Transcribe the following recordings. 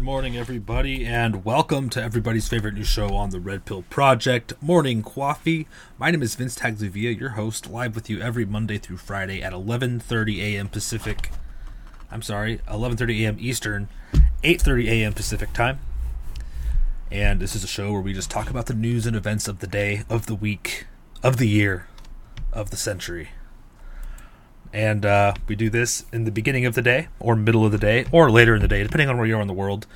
Good morning, everybody, and welcome to everybody's favorite new show on the Red Pill Project, Morning Coffee. My name is Vince Tagliavia, your host, live with you every Monday through Friday at 11:30 a.m. Pacific. I'm sorry, 11:30 a.m. Eastern, 8:30 a.m. Pacific time. And this is a show where we just talk about the news and events of the day, of the week, of the year, of the century. And uh, we do this in the beginning of the day, or middle of the day, or later in the day, depending on where you are in the world,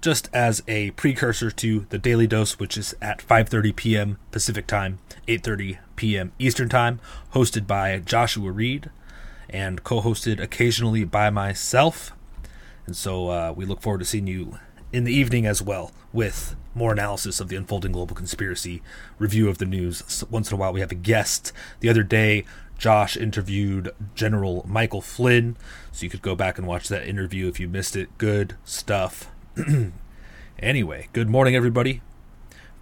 just as a precursor to the Daily Dose, which is at 5:30 p.m. Pacific Time, 8:30 p.m. Eastern Time, hosted by Joshua Reed, and co-hosted occasionally by myself. And so uh, we look forward to seeing you in the evening as well with more analysis of the unfolding global conspiracy, review of the news. Once in a while, we have a guest. The other day, Josh interviewed General Michael Flynn, so you could go back and watch that interview if you missed it. Good stuff. anyway, good morning, everybody.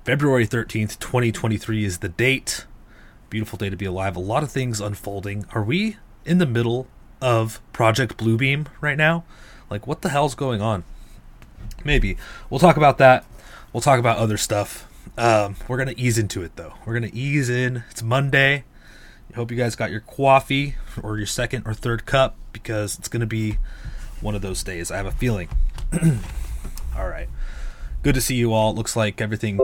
February 13th, 2023 is the date. Beautiful day to be alive. A lot of things unfolding. Are we in the middle of Project Bluebeam right now? Like, what the hell's going on? Maybe. We'll talk about that. We'll talk about other stuff. Um, we're going to ease into it, though. We're going to ease in. It's Monday. I hope you guys got your coffee or your second or third cup because it's going to be one of those days. I have a feeling. all right. Good to see you all. It looks like everything.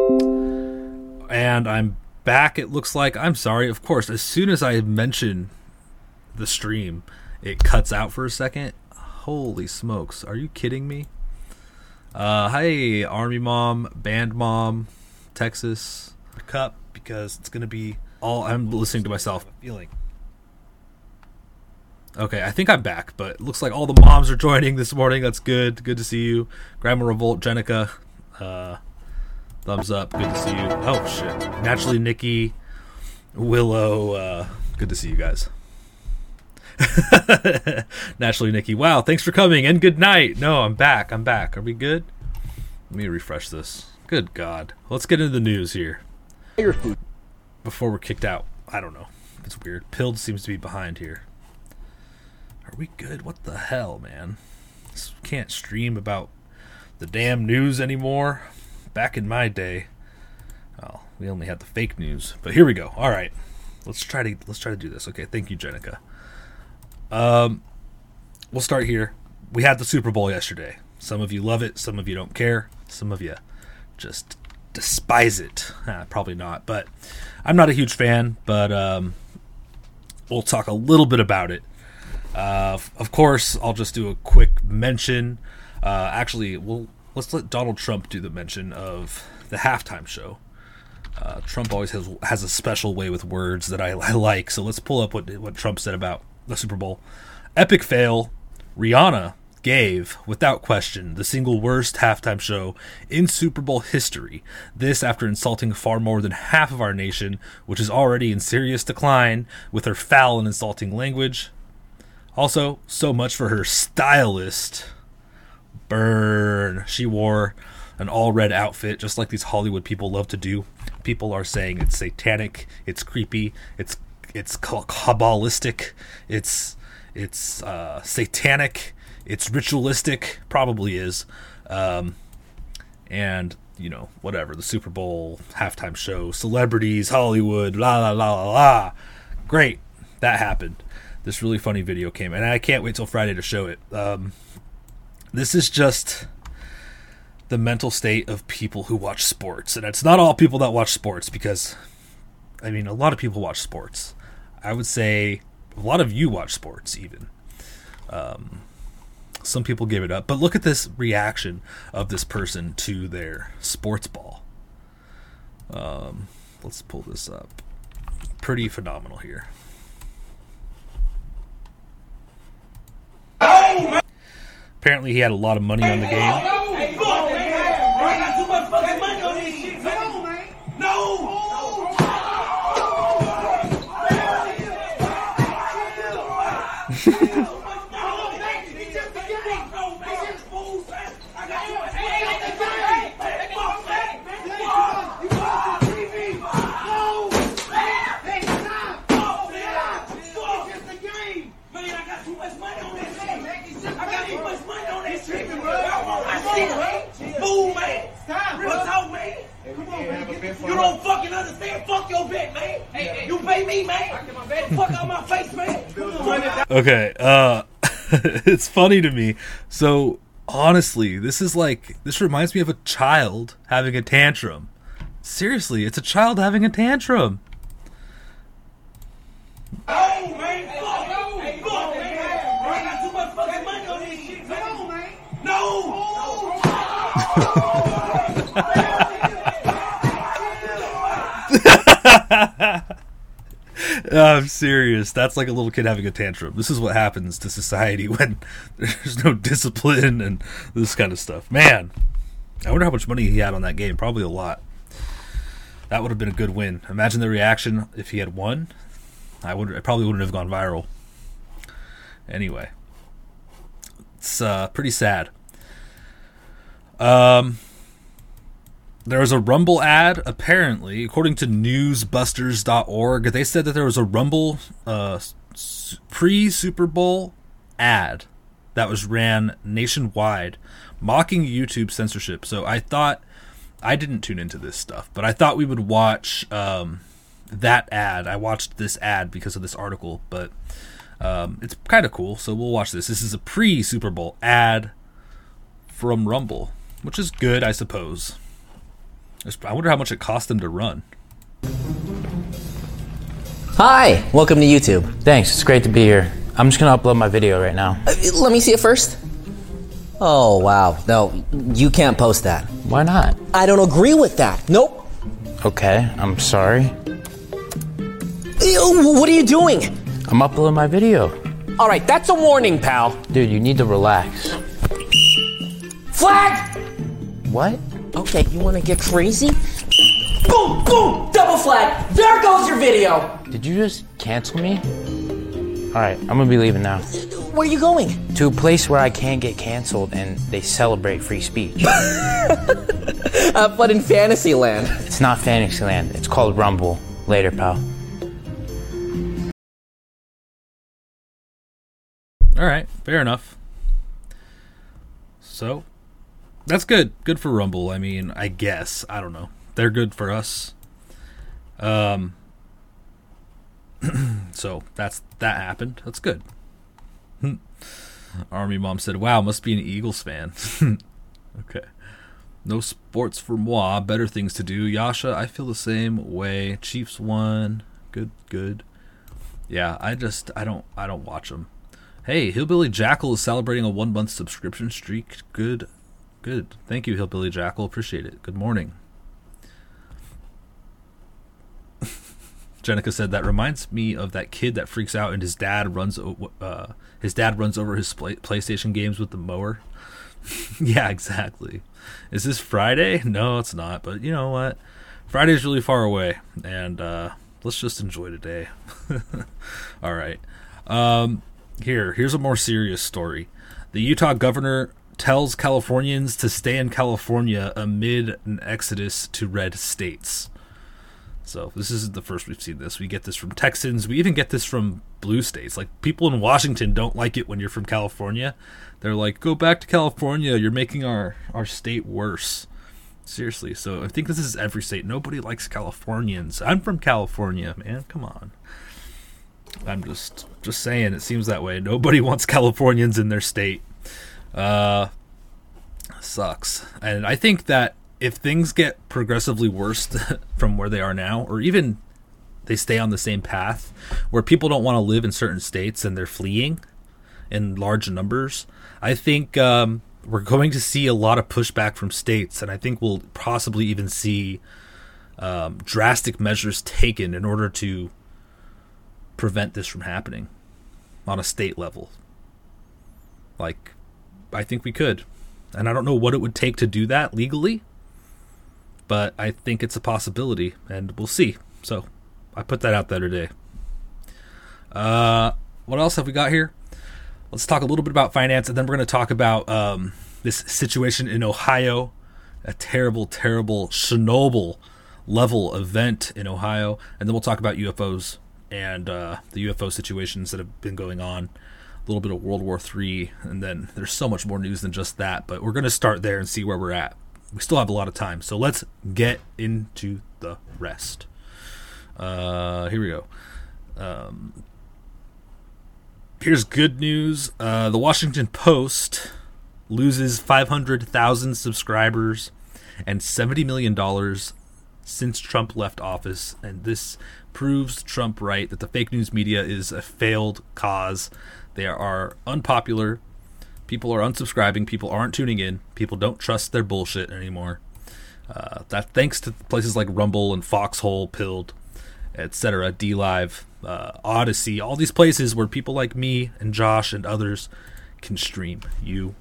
And I'm back. It looks like. I'm sorry. Of course, as soon as I mention the stream, it cuts out for a second. Holy smokes. Are you kidding me? Uh, hi, Army Mom, Band Mom, Texas Cup, because it's going to be all I'm listening to myself feeling. Okay, I think I'm back, but it looks like all the moms are joining this morning. That's good. Good to see you. Grandma Revolt, Jenica, uh, thumbs up. Good to see you. Oh, shit. Naturally, Nikki, Willow, uh, good to see you guys. Naturally, Nikki. Wow, thanks for coming and good night. No, I'm back. I'm back. Are we good? Let me refresh this. Good God. Let's get into the news here. Your food. Before we're kicked out. I don't know. It's weird. Pilled seems to be behind here. Are we good? What the hell, man? Can't stream about the damn news anymore. Back in my day, well, we only had the fake news. But here we go. All right, let's try to let's try to do this. Okay, thank you, Jenica. Um, we'll start here. We had the Super Bowl yesterday. Some of you love it. Some of you don't care. Some of you just despise it. Uh, probably not, but I'm not a huge fan. But um, we'll talk a little bit about it. Uh, of course, I'll just do a quick mention. Uh, actually, we'll let's let Donald Trump do the mention of the halftime show. Uh, Trump always has has a special way with words that I, I like. So let's pull up what what Trump said about the Super Bowl. Epic fail. Rihanna gave, without question, the single worst halftime show in Super Bowl history. This after insulting far more than half of our nation, which is already in serious decline, with her foul and insulting language. Also, so much for her stylist. Burn. She wore an all red outfit, just like these Hollywood people love to do. People are saying it's satanic, it's creepy, it's it's kabbalistic, it's it's uh, satanic, it's ritualistic, probably is, um, and you know whatever the Super Bowl halftime show, celebrities, Hollywood, la la la la la. Great, that happened. This really funny video came, and I can't wait till Friday to show it. Um, this is just the mental state of people who watch sports. And it's not all people that watch sports because, I mean, a lot of people watch sports. I would say a lot of you watch sports, even. Um, some people give it up. But look at this reaction of this person to their sports ball. Um, let's pull this up. Pretty phenomenal here. Apparently, he had a lot of money on the game. You don't fucking understand. Fuck your bet, man. Hey, hey. You pay me, man. Fuck out my face, man. Okay, uh, it's funny to me. So honestly, this is like this reminds me of a child having a tantrum. Seriously, it's a child having a tantrum. Oh man, fuck, no, hey, fuck, man. I got too much fucking money on this shit, man. No. I'm serious. That's like a little kid having a tantrum. This is what happens to society when there's no discipline and this kind of stuff. Man, I wonder how much money he had on that game. Probably a lot. That would have been a good win. Imagine the reaction if he had won. I would. I probably wouldn't have gone viral. Anyway, it's uh, pretty sad. Um, there was a Rumble ad, apparently, according to newsbusters.org. They said that there was a Rumble uh, pre Super Bowl ad that was ran nationwide, mocking YouTube censorship. So I thought, I didn't tune into this stuff, but I thought we would watch um, that ad. I watched this ad because of this article, but um, it's kind of cool. So we'll watch this. This is a pre Super Bowl ad from Rumble, which is good, I suppose. I wonder how much it cost them to run. Hi, welcome to YouTube. Thanks, it's great to be here. I'm just gonna upload my video right now. Uh, let me see it first. Oh, wow. No, you can't post that. Why not? I don't agree with that. Nope. Okay, I'm sorry. What are you doing? I'm uploading my video. All right, that's a warning, pal. Dude, you need to relax. Flag! What? Okay, you wanna get crazy? Boom, boom, double flag. There goes your video. Did you just cancel me? All right, I'm gonna be leaving now. Where are you going? To a place where I can't get canceled and they celebrate free speech. Have fun in Fantasyland. It's not Fantasyland. It's called Rumble. Later, pal. All right, fair enough. So, that's good. Good for Rumble. I mean, I guess I don't know. They're good for us. Um. so that's that happened. That's good. Army mom said, "Wow, must be an Eagles fan." okay. No sports for moi. Better things to do. Yasha, I feel the same way. Chiefs won. Good, good. Yeah, I just I don't I don't watch them. Hey, Hillbilly Jackal is celebrating a one month subscription streak. Good, good. Thank you, Hillbilly Jackal. Appreciate it. Good morning. Jenica said that reminds me of that kid that freaks out and his dad runs uh, his dad runs over his play- PlayStation games with the mower. yeah, exactly. Is this Friday? No, it's not. But you know what? Friday's really far away, and uh, let's just enjoy today. All right. Um, here, here's a more serious story. The Utah governor tells Californians to stay in California amid an exodus to red states. So this isn't the first we've seen this. We get this from Texans. We even get this from blue states. Like people in Washington don't like it when you're from California. They're like, "Go back to California. You're making our our state worse." Seriously. So I think this is every state. Nobody likes Californians. I'm from California, man. Come on. I'm just just saying it seems that way. Nobody wants Californians in their state. Uh sucks. And I think that if things get progressively worse from where they are now, or even they stay on the same path, where people don't want to live in certain states and they're fleeing in large numbers, I think um, we're going to see a lot of pushback from states, and I think we'll possibly even see um, drastic measures taken in order to prevent this from happening on a state level. Like, I think we could. And I don't know what it would take to do that legally but I think it's a possibility, and we'll see. So I put that out there today. Uh, what else have we got here? Let's talk a little bit about finance, and then we're going to talk about um, this situation in Ohio, a terrible, terrible Chernobyl level event in Ohio, and then we'll talk about UFOs and uh, the UFO situations that have been going on. Little bit of World War III, and then there's so much more news than just that. But we're going to start there and see where we're at we still have a lot of time. So let's get into the rest. Uh, here we go. Um, here's good news. Uh, the Washington Post loses 500,000 subscribers and $70 million since Trump left office. And this proves Trump right that the fake news media is a failed cause. They are unpopular. People are unsubscribing. People aren't tuning in. People don't trust their bullshit anymore. Uh, that thanks to places like Rumble and Foxhole, Pilled, etc., DLive, uh, Odysee, all these places where people like me and Josh and others can stream you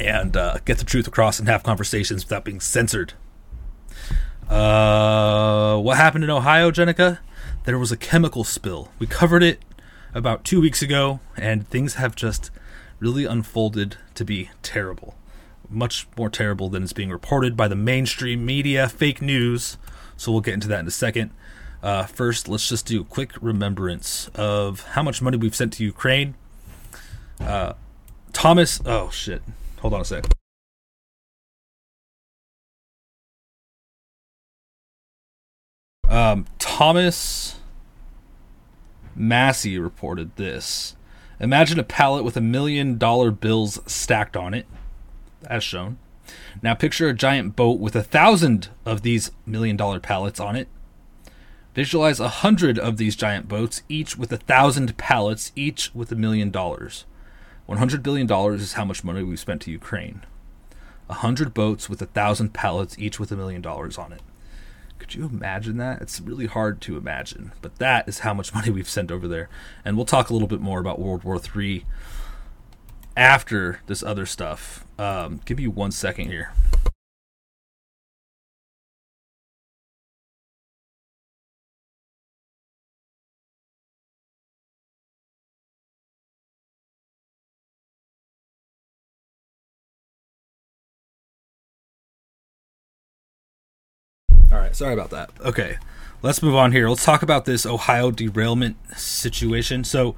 and uh, get the truth across and have conversations without being censored. Uh, what happened in Ohio, Jenica? There was a chemical spill. We covered it about two weeks ago, and things have just really unfolded to be terrible. Much more terrible than is being reported by the mainstream media, fake news. So we'll get into that in a second. Uh, first, let's just do a quick remembrance of how much money we've sent to Ukraine. Uh, Thomas, oh shit, hold on a sec. Um, Thomas Massie reported this. Imagine a pallet with a million dollar bills stacked on it, as shown. Now picture a giant boat with a thousand of these million dollar pallets on it. Visualize a hundred of these giant boats, each with a thousand pallets, each with a million dollars. One hundred billion dollars is how much money we've spent to Ukraine. A hundred boats with a thousand pallets, each with a million dollars on it. Could you imagine that? It's really hard to imagine, but that is how much money we've sent over there. And we'll talk a little bit more about World War III after this other stuff. Um, give me one second here. All right, sorry about that. Okay, let's move on here. Let's talk about this Ohio derailment situation. So,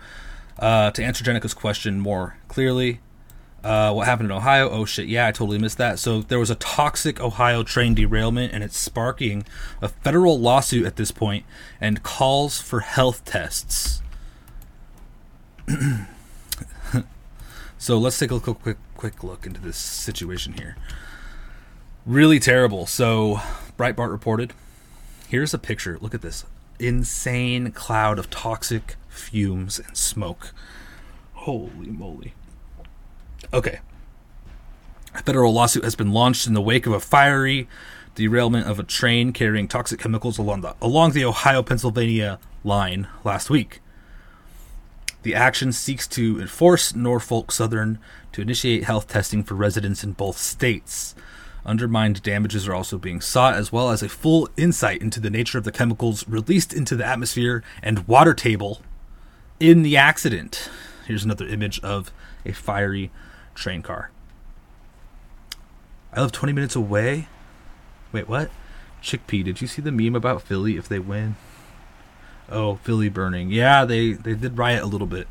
uh, to answer Jenica's question more clearly, uh, what happened in Ohio? Oh shit, yeah, I totally missed that. So there was a toxic Ohio train derailment, and it's sparking a federal lawsuit at this point, and calls for health tests. so let's take a quick, quick, quick look into this situation here. Really terrible. So, Breitbart reported here's a picture. Look at this insane cloud of toxic fumes and smoke. Holy moly. Okay. A federal lawsuit has been launched in the wake of a fiery derailment of a train carrying toxic chemicals along the along the Ohio Pennsylvania line last week. The action seeks to enforce Norfolk Southern to initiate health testing for residents in both states. Undermined damages are also being sought, as well as a full insight into the nature of the chemicals released into the atmosphere and water table in the accident. Here's another image of a fiery train car. I live 20 minutes away. Wait, what? Chickpea, did you see the meme about Philly if they win? Oh, Philly burning. Yeah, they, they did riot a little bit.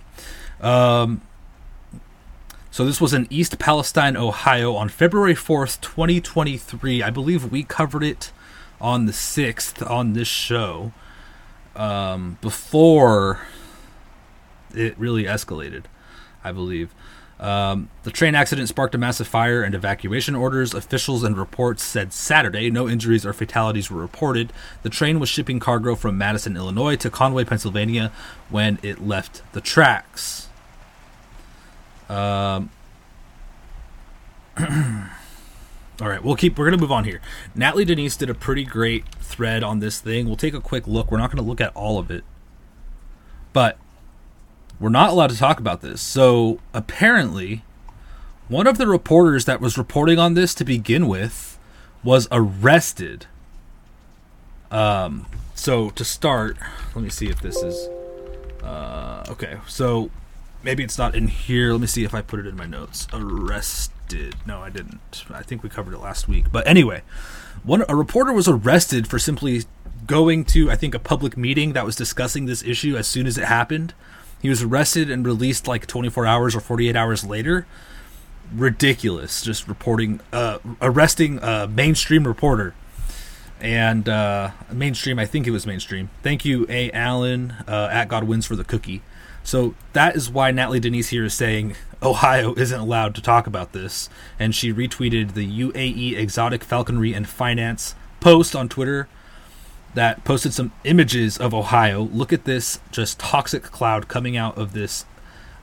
Um, so this was in East Palestine, Ohio on February 4th, 2023. I believe we covered it on the 6th on this show um, before it really escalated, I believe. Um, the train accident sparked a massive fire and evacuation orders. Officials and reports said Saturday no injuries or fatalities were reported. The train was shipping cargo from Madison, Illinois to Conway, Pennsylvania when it left the tracks. Um, all right, we'll keep. We're gonna move on here. Natalie Denise did a pretty great thread on this thing. We'll take a quick look. We're not gonna look at all of it, but we're not allowed to talk about this. So apparently, one of the reporters that was reporting on this to begin with was arrested. Um. So to start, let me see if this is. Uh, okay, so maybe it's not in here. Let me see if I put it in my notes. Arrested. No, I didn't. I think we covered it last week. But anyway, one a reporter was arrested for simply going to I think a public meeting that was discussing this issue as soon as it happened. He was arrested and released like 24 hours or 48 hours later. Ridiculous. Just reporting uh arresting a mainstream reporter. And uh mainstream, I think it was mainstream. Thank you, A. Allen, uh, at God Wins for the cookie. So that is why Natalie Denise here is saying Ohio isn't allowed to talk about this. And she retweeted the UAE Exotic Falconry and Finance post on Twitter that posted some images of Ohio. Look at this just toxic cloud coming out of this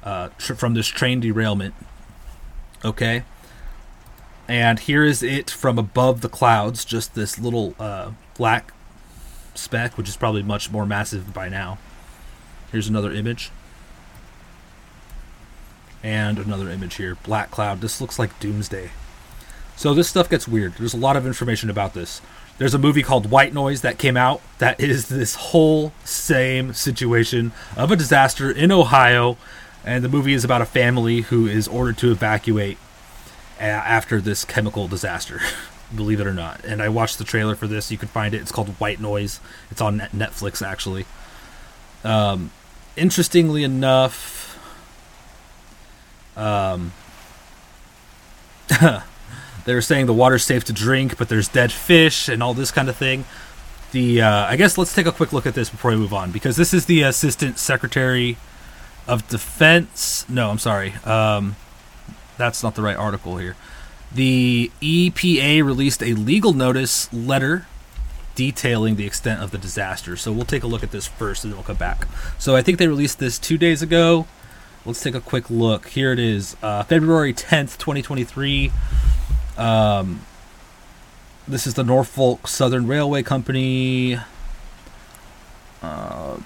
uh, tr- from this train derailment. Okay. And here is it from above the clouds, just this little uh, black speck, which is probably much more massive by now. Here's another image and another image here black cloud. This looks like doomsday. So this stuff gets weird. There's a lot of information about this. There's a movie called white noise that came out that is this whole same situation of a disaster in ohio and the movie is about a family who is ordered to evacuate after this chemical disaster believe it or not. And i watched the trailer for this. You can find it. It's called white noise. It's on netflix actually. Um, interestingly enough um, they were saying the water's safe to drink, but there's dead fish and all this kind of thing. The uh, I guess let's take a quick look at this before we move on because this is the Assistant Secretary of Defense. No, I'm sorry. Um, that's not the right article here. The EPA released a legal notice letter detailing the extent of the disaster. So we'll take a look at this first and then we'll come back. So I think they released this two days ago. Let's take a quick look. Here it is, uh, February 10th, 2023. Um, this is the Norfolk Southern Railway Company. Uh,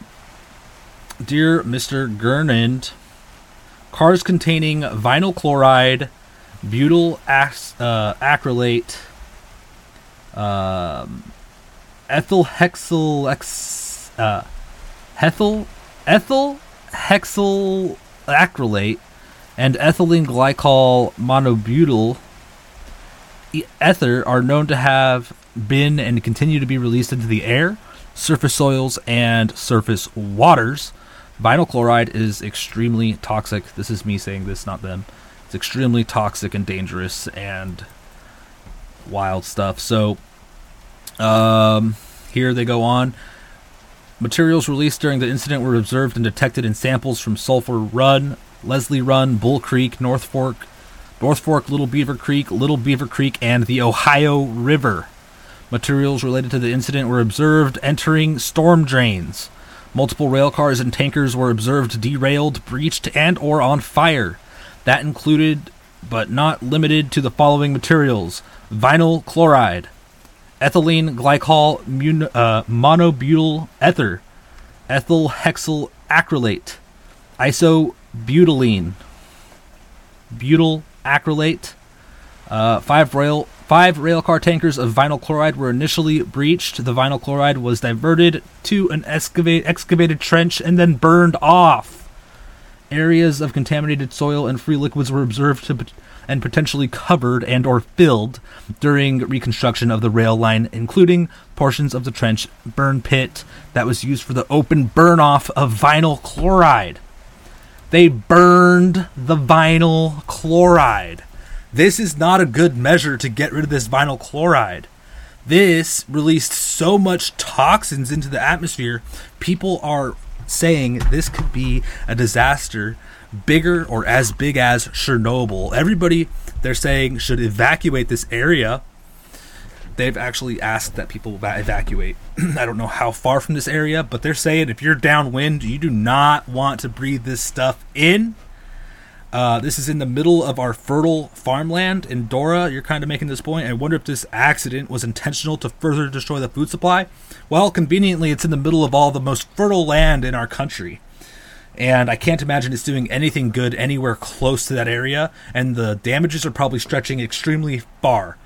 Dear Mr. Gurnand, cars containing vinyl chloride, butyl ac- uh, acrylate, um, ethyl hexyl ex, uh, ethyl ethyl hexyl acrylate and ethylene glycol monobutyl ether are known to have been and continue to be released into the air, surface soils, and surface waters. Vinyl chloride is extremely toxic. This is me saying this, not them. It's extremely toxic and dangerous and wild stuff. So, um, here they go on. Materials released during the incident were observed and detected in samples from Sulphur Run, Leslie Run, Bull Creek, North Fork, North Fork, Little Beaver Creek, Little Beaver Creek, and the Ohio River. Materials related to the incident were observed entering storm drains. Multiple rail cars and tankers were observed derailed, breached, and or on fire. That included, but not limited to, the following materials: vinyl chloride, ethylene glycol mun- uh, monobutyl ether, ethyl hexyl acrylate, isobutylene, butyl acrylate. Uh, five rail five rail car tankers of vinyl chloride were initially breached. The vinyl chloride was diverted to an excavate, excavated trench and then burned off. Areas of contaminated soil and free liquids were observed to and potentially covered and or filled during reconstruction of the rail line, including portions of the trench burn pit that was used for the open burn off of vinyl chloride. They burned the vinyl chloride. This is not a good measure to get rid of this vinyl chloride. This released so much toxins into the atmosphere, people are saying this could be a disaster bigger or as big as Chernobyl. Everybody, they're saying, should evacuate this area. They've actually asked that people evacuate. I don't know how far from this area, but they're saying if you're downwind, you do not want to breathe this stuff in. Uh, this is in the middle of our fertile farmland in Dora. You're kind of making this point. I wonder if this accident was intentional to further destroy the food supply. Well, conveniently, it's in the middle of all the most fertile land in our country. And I can't imagine it's doing anything good anywhere close to that area. And the damages are probably stretching extremely far.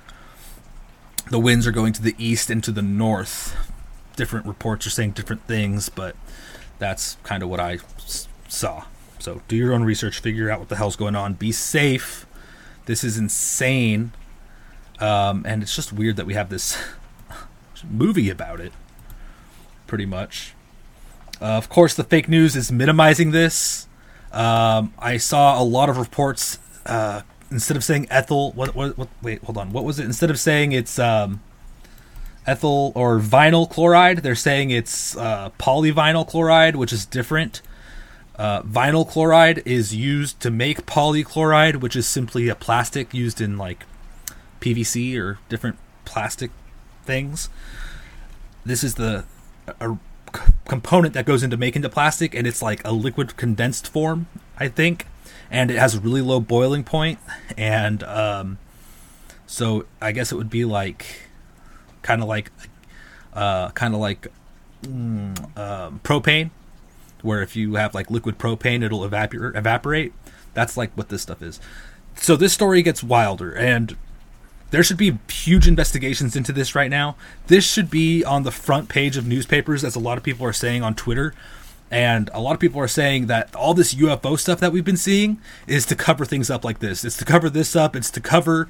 The winds are going to the east and to the north. Different reports are saying different things, but that's kind of what I saw. So do your own research, figure out what the hell's going on. Be safe. This is insane. Um, and it's just weird that we have this movie about it, pretty much. Uh, of course, the fake news is minimizing this. Um, I saw a lot of reports. Uh, instead of saying ethyl, what, what, what? Wait, hold on. What was it? Instead of saying it's um, ethyl or vinyl chloride, they're saying it's uh, polyvinyl chloride, which is different. Uh, vinyl chloride is used to make polychloride, which is simply a plastic used in like PVC or different plastic things. This is the a, c- component that goes into making the plastic, and it's like a liquid condensed form, I think, and it has a really low boiling point, and um, so I guess it would be like kind of like uh, kind of like mm, um, propane where if you have like liquid propane, it'll evapor- evaporate. That's like what this stuff is. So this story gets wilder, and there should be huge investigations into this right now. This should be on the front page of newspapers, as a lot of people are saying on Twitter. And a lot of people are saying that all this UFO stuff that we've been seeing is to cover things up like this. It's to cover this up. It's to cover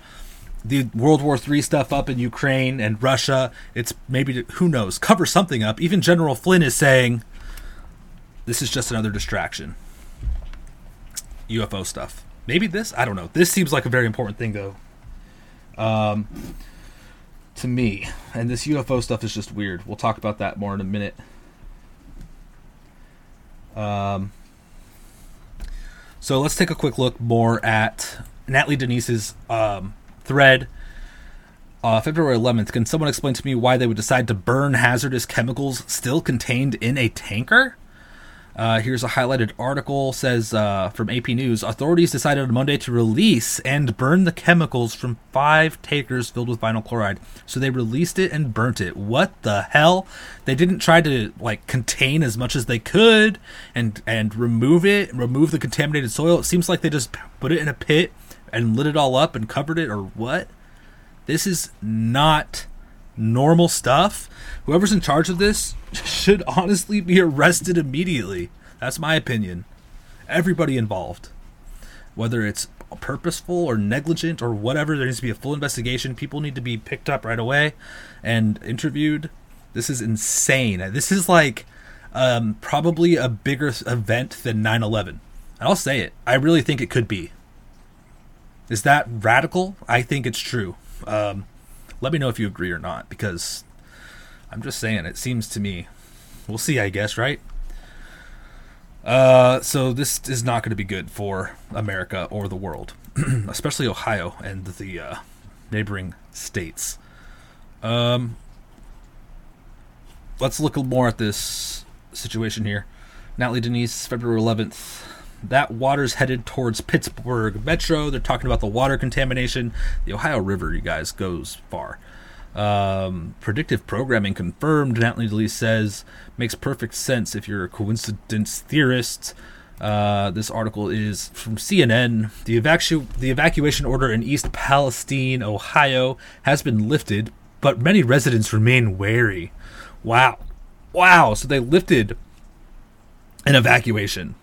the World War III stuff up in Ukraine and Russia. It's maybe to, who knows, cover something up. Even General Flynn is saying this is just another distraction. UFO stuff. Maybe this? I don't know. This seems like a very important thing, though. Um, to me, and this UFO stuff is just weird. We'll talk about that more in a minute. Um, so let's take a quick look more at Natalie Denise's um, thread. Uh, February 11th. Can someone explain to me why they would decide to burn hazardous chemicals still contained in a tanker? Uh, here's a highlighted article says uh, from AP News authorities decided on Monday to release and burn the chemicals from five tankers filled with vinyl chloride. So they released it and burnt it. What the hell? They didn't try to like contain as much as they could and and remove it, remove the contaminated soil. It seems like they just put it in a pit and lit it all up and covered it, or what? This is not normal stuff. Whoever's in charge of this should honestly be arrested immediately. That's my opinion. Everybody involved. Whether it's purposeful or negligent or whatever, there needs to be a full investigation. People need to be picked up right away and interviewed. This is insane. This is like um, probably a bigger event than 9 11. I'll say it. I really think it could be. Is that radical? I think it's true. Um, let me know if you agree or not, because I'm just saying it seems to me. We'll see, I guess, right? Uh, so this is not going to be good for America or the world. especially Ohio and the uh, neighboring states. Um, let's look more at this situation here. Natalie Denise, February 11th. That water's headed towards Pittsburgh Metro. They're talking about the water contamination. The Ohio River, you guys, goes far. Um, predictive programming confirmed, Natalie Denise says, makes perfect sense if you're a coincidence theorist. Uh, this article is from CNN. The, evacu- the evacuation order in East Palestine, Ohio, has been lifted, but many residents remain wary. Wow. Wow. So they lifted an evacuation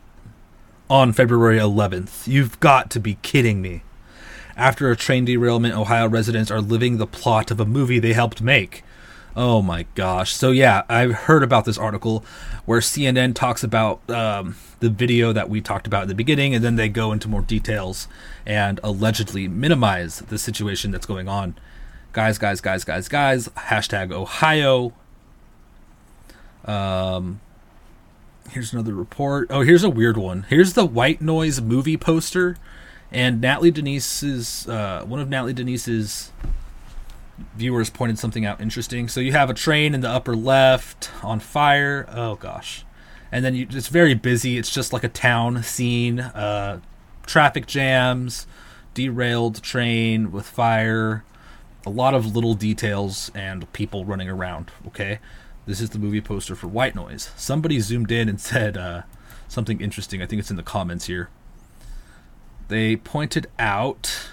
on February 11th. You've got to be kidding me. After a train derailment, Ohio residents are living the plot of a movie they helped make. Oh my gosh. So, yeah, I've heard about this article where CNN talks about um, the video that we talked about in the beginning, and then they go into more details and allegedly minimize the situation that's going on. Guys, guys, guys, guys, guys, hashtag Ohio. Um, here's another report. Oh, here's a weird one. Here's the White Noise movie poster, and Natalie Denise's uh, one of Natalie Denise's viewers pointed something out interesting. So you have a train in the upper left on fire. Oh gosh, and then you, it's very busy. It's just like a town scene. Uh, traffic jams, derailed train with fire. A lot of little details and people running around. Okay. This is the movie poster for White Noise. Somebody zoomed in and said uh, something interesting. I think it's in the comments here. They pointed out.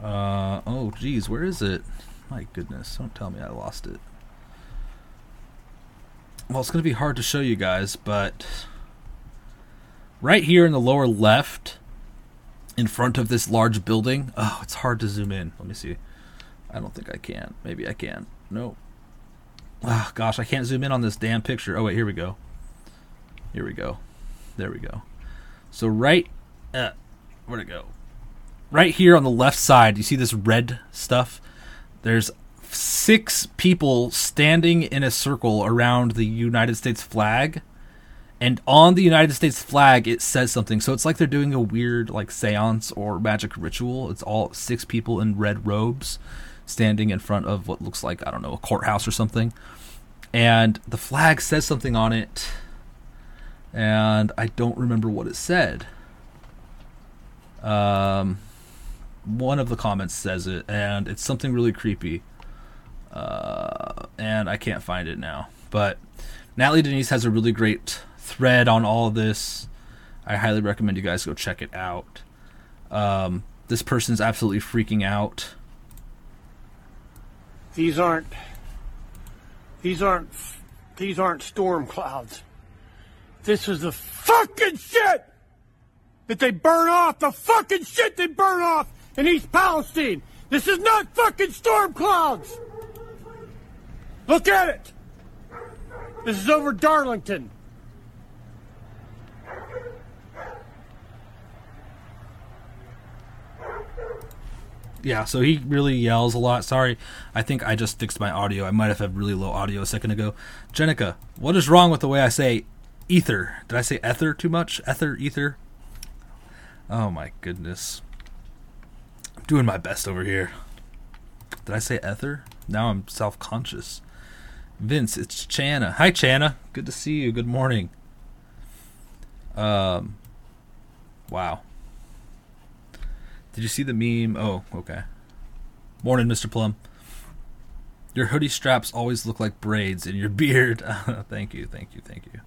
Uh, oh, geez, where is it? My goodness, don't tell me I lost it. Well, it's going to be hard to show you guys, but right here in the lower left, in front of this large building. Oh, it's hard to zoom in. Let me see. I don't think I can. Maybe I can. Nope. Oh, gosh, I can't zoom in on this damn picture. Oh, wait, here we go. Here we go. There we go. So, right. Uh, where'd it go? Right here on the left side, you see this red stuff? There's six people standing in a circle around the United States flag. And on the United States flag, it says something. So it's like they're doing a weird, like, seance or magic ritual. It's all six people in red robes standing in front of what looks like, I don't know, a courthouse or something. And the flag says something on it, and I don't remember what it said. Um, one of the comments says it, and it's something really creepy. Uh, and I can't find it now. But Natalie Denise has a really great thread on all this. I highly recommend you guys go check it out. Um, this person's absolutely freaking out. These aren't. These aren't. These aren't storm clouds. This is the fucking shit that they burn off. The fucking shit they burn off in East Palestine. This is not fucking storm clouds. Look at it. This is over Darlington. Yeah, so he really yells a lot. Sorry, I think I just fixed my audio. I might have had really low audio a second ago. Jenica, what is wrong with the way I say ether? Did I say ether too much? Ether, ether? Oh my goodness. I'm doing my best over here. Did I say ether? Now I'm self conscious. Vince, it's Chana. Hi, Chana. Good to see you. Good morning. Um, wow. Did you see the meme? Oh, okay. Morning, Mr. Plum. Your hoodie straps always look like braids in your beard. thank you, thank you, thank you.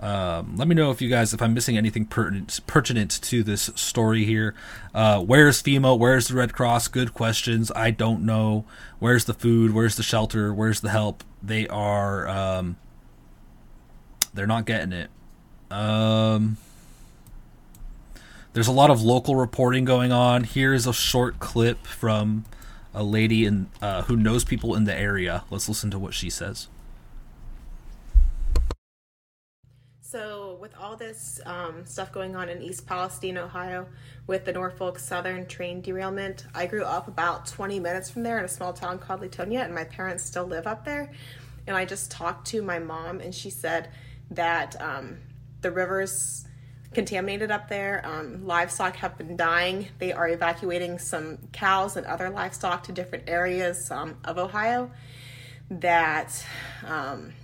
Um, let me know if you guys, if I'm missing anything pertinent, pertinent to this story here. Uh, where's FEMA? Where's the Red Cross? Good questions. I don't know. Where's the food? Where's the shelter? Where's the help? They are, um, they're not getting it. Um, there's a lot of local reporting going on. Here's a short clip from a lady in uh, who knows people in the area. Let's listen to what she says. So, with all this um, stuff going on in East Palestine, Ohio, with the Norfolk Southern train derailment, I grew up about 20 minutes from there in a small town called Leetonia, and my parents still live up there. And I just talked to my mom, and she said that um, the rivers contaminated up there. Um, livestock have been dying. They are evacuating some cows and other livestock to different areas um, of Ohio. That um,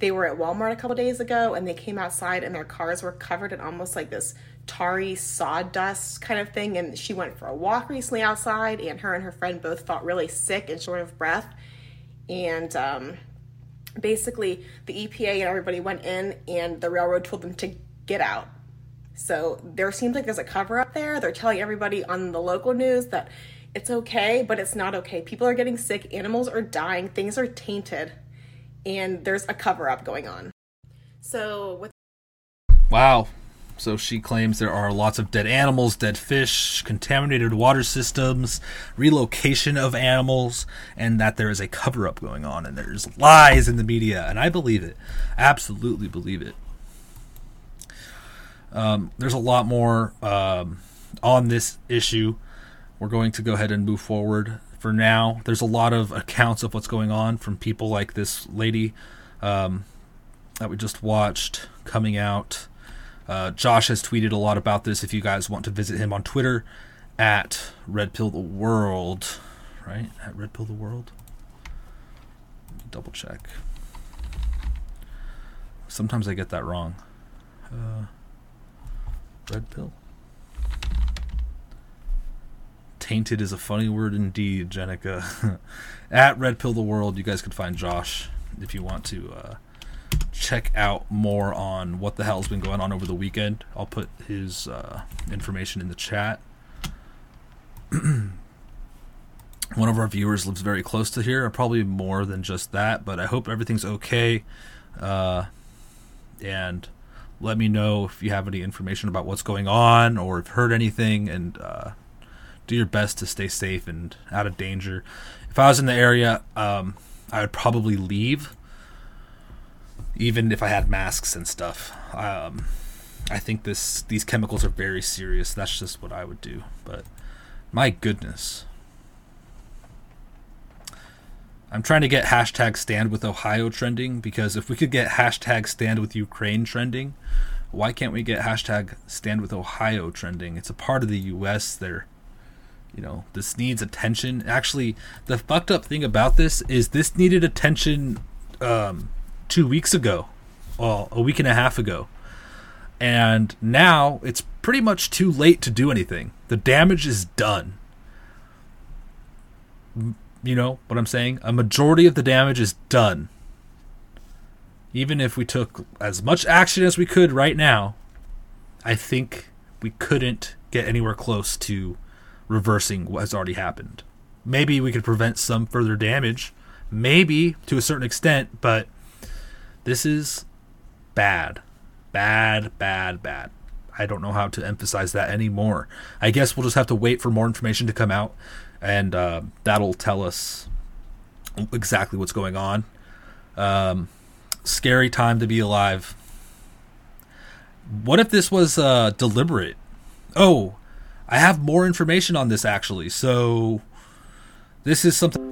they were at Walmart a couple days ago and they came outside and their cars were covered in almost like this tarry sawdust kind of thing. And she went for a walk recently outside, and her and her friend both felt really sick and short of breath. And um, basically, the EPA and everybody went in, and the railroad told them to get out. So there seems like there's a cover up there. They're telling everybody on the local news that it's okay, but it's not okay. People are getting sick, animals are dying, things are tainted, and there's a cover up going on. So with Wow. So she claims there are lots of dead animals, dead fish, contaminated water systems, relocation of animals, and that there is a cover up going on and there's lies in the media. And I believe it. Absolutely believe it. Um, there's a lot more um, on this issue. We're going to go ahead and move forward for now. There's a lot of accounts of what's going on from people like this lady um, that we just watched coming out. Uh, Josh has tweeted a lot about this. If you guys want to visit him on Twitter at Red Pill the World, right? At Red Pill the World. Double check. Sometimes I get that wrong. Uh, red pill. Tainted is a funny word indeed, Jenica. At Red Pill the World, you guys can find Josh if you want to uh, check out more on what the hell's been going on over the weekend. I'll put his uh, information in the chat. One of our viewers lives very close to here, probably more than just that, but I hope everything's okay. Uh, and let me know if you have any information about what's going on or if heard anything and uh, do your best to stay safe and out of danger. If i was in the area um, i would probably leave even if i had masks and stuff. Um, i think this these chemicals are very serious. That's just what i would do. But my goodness I'm trying to get hashtag stand with Ohio trending because if we could get hashtag stand with Ukraine trending, why can't we get hashtag stand with Ohio trending? It's a part of the U.S. There, you know, this needs attention. Actually, the fucked up thing about this is this needed attention um, two weeks ago, well, a week and a half ago, and now it's pretty much too late to do anything. The damage is done you know what I'm saying? A majority of the damage is done. Even if we took as much action as we could right now, I think we couldn't get anywhere close to reversing what has already happened. Maybe we could prevent some further damage, maybe to a certain extent, but this is bad. Bad, bad, bad. I don't know how to emphasize that anymore. I guess we'll just have to wait for more information to come out and uh, that'll tell us exactly what's going on. Um, scary time to be alive. What if this was uh, deliberate? Oh, I have more information on this actually. So this is something.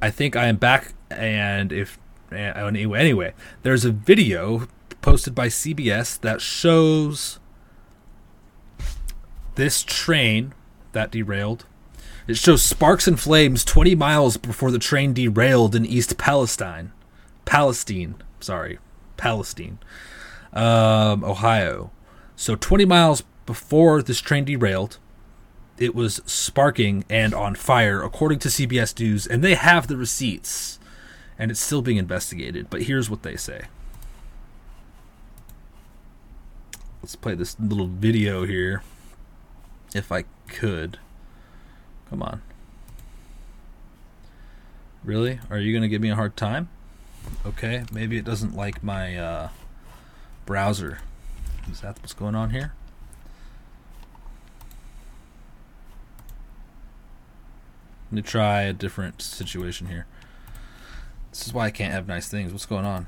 I think I am back, and if anyway, anyway, there's a video posted by CBS that shows this train that derailed it shows sparks and flames 20 miles before the train derailed in East Palestine. Palestine, sorry, Palestine, um, Ohio. So 20 miles before this train derailed, it was sparking and on fire, according to CBS News, and they have the receipts, and it's still being investigated. But here's what they say. Let's play this little video here, if I could. Come on. Really? Are you going to give me a hard time? Okay, maybe it doesn't like my uh, browser. Is that what's going on here? Let me try a different situation here. This is why I can't have nice things. What's going on?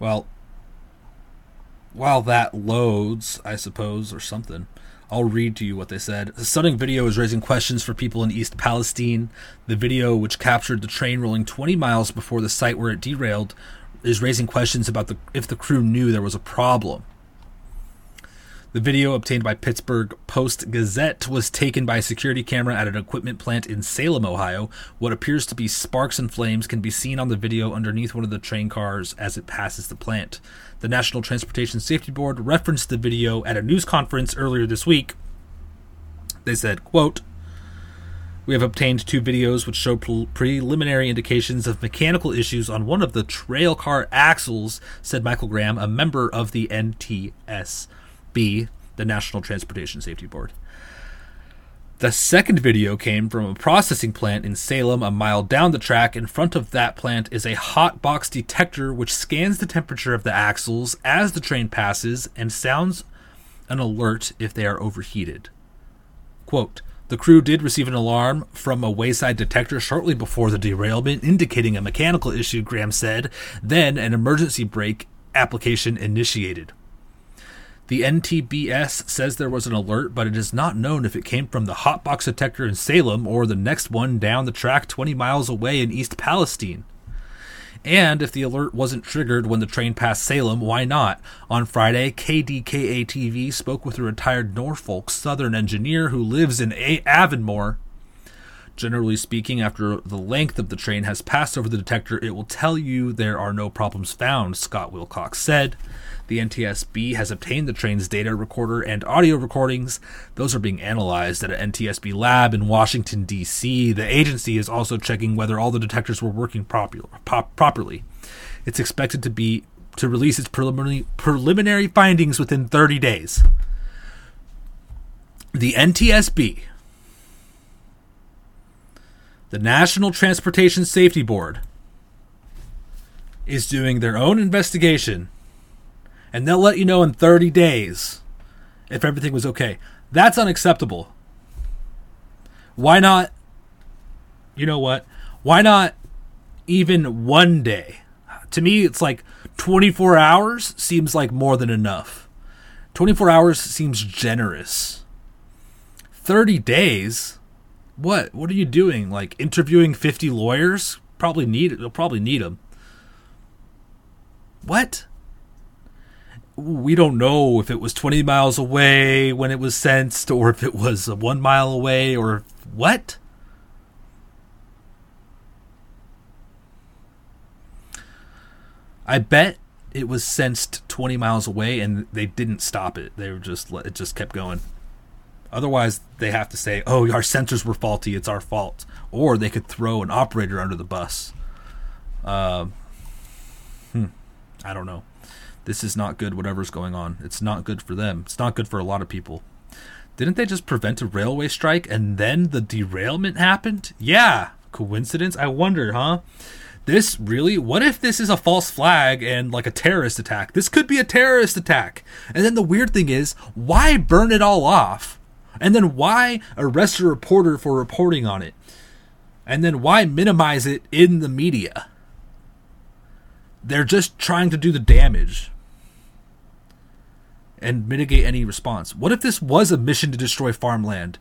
Well, while that loads, I suppose, or something. I'll read to you what they said. The stunning video is raising questions for people in East Palestine. The video, which captured the train rolling 20 miles before the site where it derailed, is raising questions about the if the crew knew there was a problem. The video obtained by Pittsburgh Post Gazette was taken by a security camera at an equipment plant in Salem, Ohio. What appears to be sparks and flames can be seen on the video underneath one of the train cars as it passes the plant. The National Transportation Safety Board referenced the video at a news conference earlier this week. They said, quote, we have obtained two videos which show pre- preliminary indications of mechanical issues on one of the trail car axles, said Michael Graham, a member of the NTS. B, the National Transportation Safety Board. The second video came from a processing plant in Salem, a mile down the track. In front of that plant is a hot box detector which scans the temperature of the axles as the train passes and sounds an alert if they are overheated. Quote, the crew did receive an alarm from a wayside detector shortly before the derailment, indicating a mechanical issue, Graham said. Then an emergency brake application initiated. The NTBS says there was an alert, but it is not known if it came from the hotbox detector in Salem or the next one down the track 20 miles away in East Palestine. And if the alert wasn't triggered when the train passed Salem, why not? On Friday, KDKA TV spoke with a retired Norfolk Southern engineer who lives in a- Avonmore. Generally speaking, after the length of the train has passed over the detector, it will tell you there are no problems found, Scott Wilcox said. The NTSB has obtained the train's data recorder and audio recordings. Those are being analyzed at an NTSB lab in Washington, D.C. The agency is also checking whether all the detectors were working properly. It's expected to be to release its preliminary, preliminary findings within 30 days. The NTSB, the National Transportation Safety Board, is doing their own investigation and they'll let you know in 30 days if everything was okay. That's unacceptable. Why not? You know what? Why not even one day? To me, it's like 24 hours seems like more than enough. 24 hours seems generous. 30 days? What? What are you doing? Like interviewing 50 lawyers? Probably need. You'll probably need them. What? We don't know if it was 20 miles away when it was sensed or if it was one mile away or what? I bet it was sensed 20 miles away and they didn't stop it. They were just it just kept going. Otherwise, they have to say, "Oh, our sensors were faulty. It's our fault," or they could throw an operator under the bus. Um, hmm, I don't know this is not good, whatever's going on. It's not good for them. It's not good for a lot of people. Didn't they just prevent a railway strike and then the derailment happened? Yeah. Coincidence? I wonder, huh? This really? What if this is a false flag and like a terrorist attack? This could be a terrorist attack. And then the weird thing is, why burn it all off? And then why arrest a reporter for reporting on it? And then why minimize it in the media? They're just trying to do the damage and mitigate any response. What if this was a mission to destroy farmland?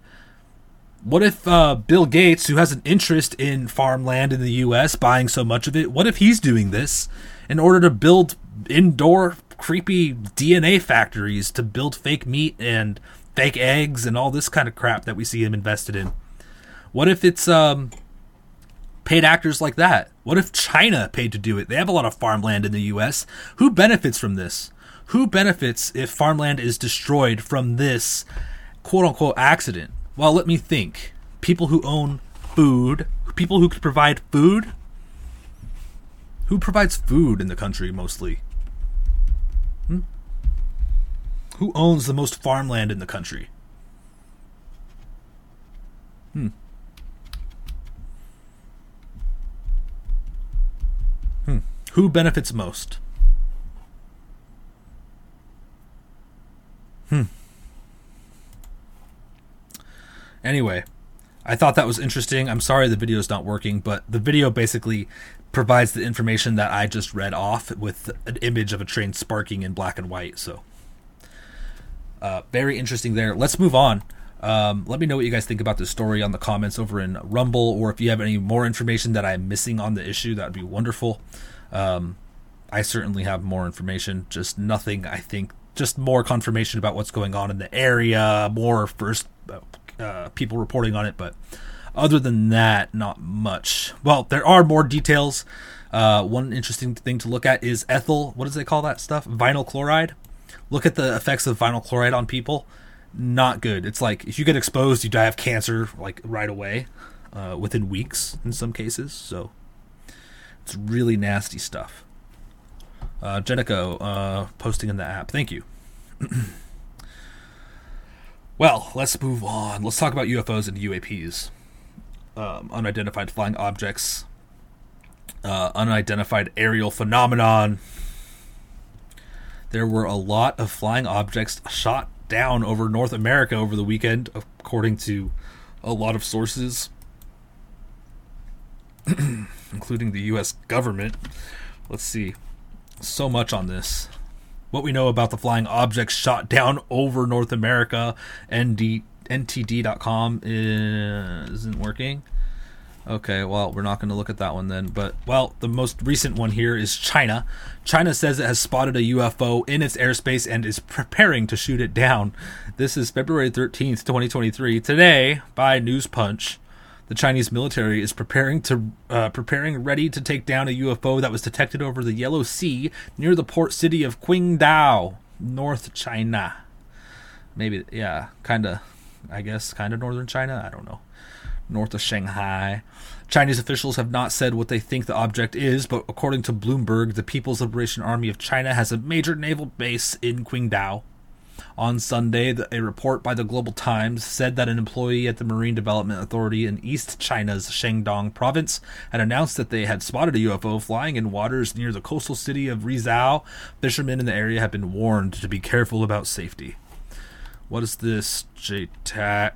What if uh, Bill Gates, who has an interest in farmland in the U.S., buying so much of it, what if he's doing this in order to build indoor creepy DNA factories to build fake meat and fake eggs and all this kind of crap that we see him invested in? What if it's um, paid actors like that? What if China paid to do it? They have a lot of farmland in the US. Who benefits from this? Who benefits if farmland is destroyed from this quote unquote accident? Well, let me think. People who own food, people who could provide food. Who provides food in the country mostly? Hmm? Who owns the most farmland in the country? Hmm. Who benefits most? Hmm. Anyway, I thought that was interesting. I'm sorry the video is not working, but the video basically provides the information that I just read off with an image of a train sparking in black and white. So, uh, very interesting there. Let's move on. Um, let me know what you guys think about this story on the comments over in Rumble, or if you have any more information that I'm missing on the issue, that would be wonderful. Um, I certainly have more information. Just nothing. I think just more confirmation about what's going on in the area. More first uh, people reporting on it, but other than that, not much. Well, there are more details. Uh, one interesting thing to look at is ethyl. What does they call that stuff? Vinyl chloride. Look at the effects of vinyl chloride on people. Not good. It's like if you get exposed, you die of cancer like right away, uh, within weeks in some cases. So it's really nasty stuff. Uh, Jenica uh, posting in the app. Thank you. well, let's move on. Let's talk about UFOs and UAPs. Um, unidentified flying objects, uh, unidentified aerial phenomenon. There were a lot of flying objects shot down over North America over the weekend, according to a lot of sources, including the U.S. government. Let's see. So much on this. What we know about the flying objects shot down over North America, ND, NTD.com isn't working. Okay, well, we're not going to look at that one then. But, well, the most recent one here is China. China says it has spotted a UFO in its airspace and is preparing to shoot it down. This is February 13th, 2023. Today, by News Punch, the Chinese military is preparing to uh, preparing ready to take down a UFO that was detected over the Yellow Sea near the port city of Qingdao, North China. Maybe, yeah, kind of, I guess, kind of northern China. I don't know north of Shanghai. Chinese officials have not said what they think the object is, but according to Bloomberg, the People's Liberation Army of China has a major naval base in Qingdao. On Sunday, a report by the Global Times said that an employee at the Marine Development Authority in East China's Shandong province had announced that they had spotted a UFO flying in waters near the coastal city of Rizhao. Fishermen in the area have been warned to be careful about safety. What is this, JTAC?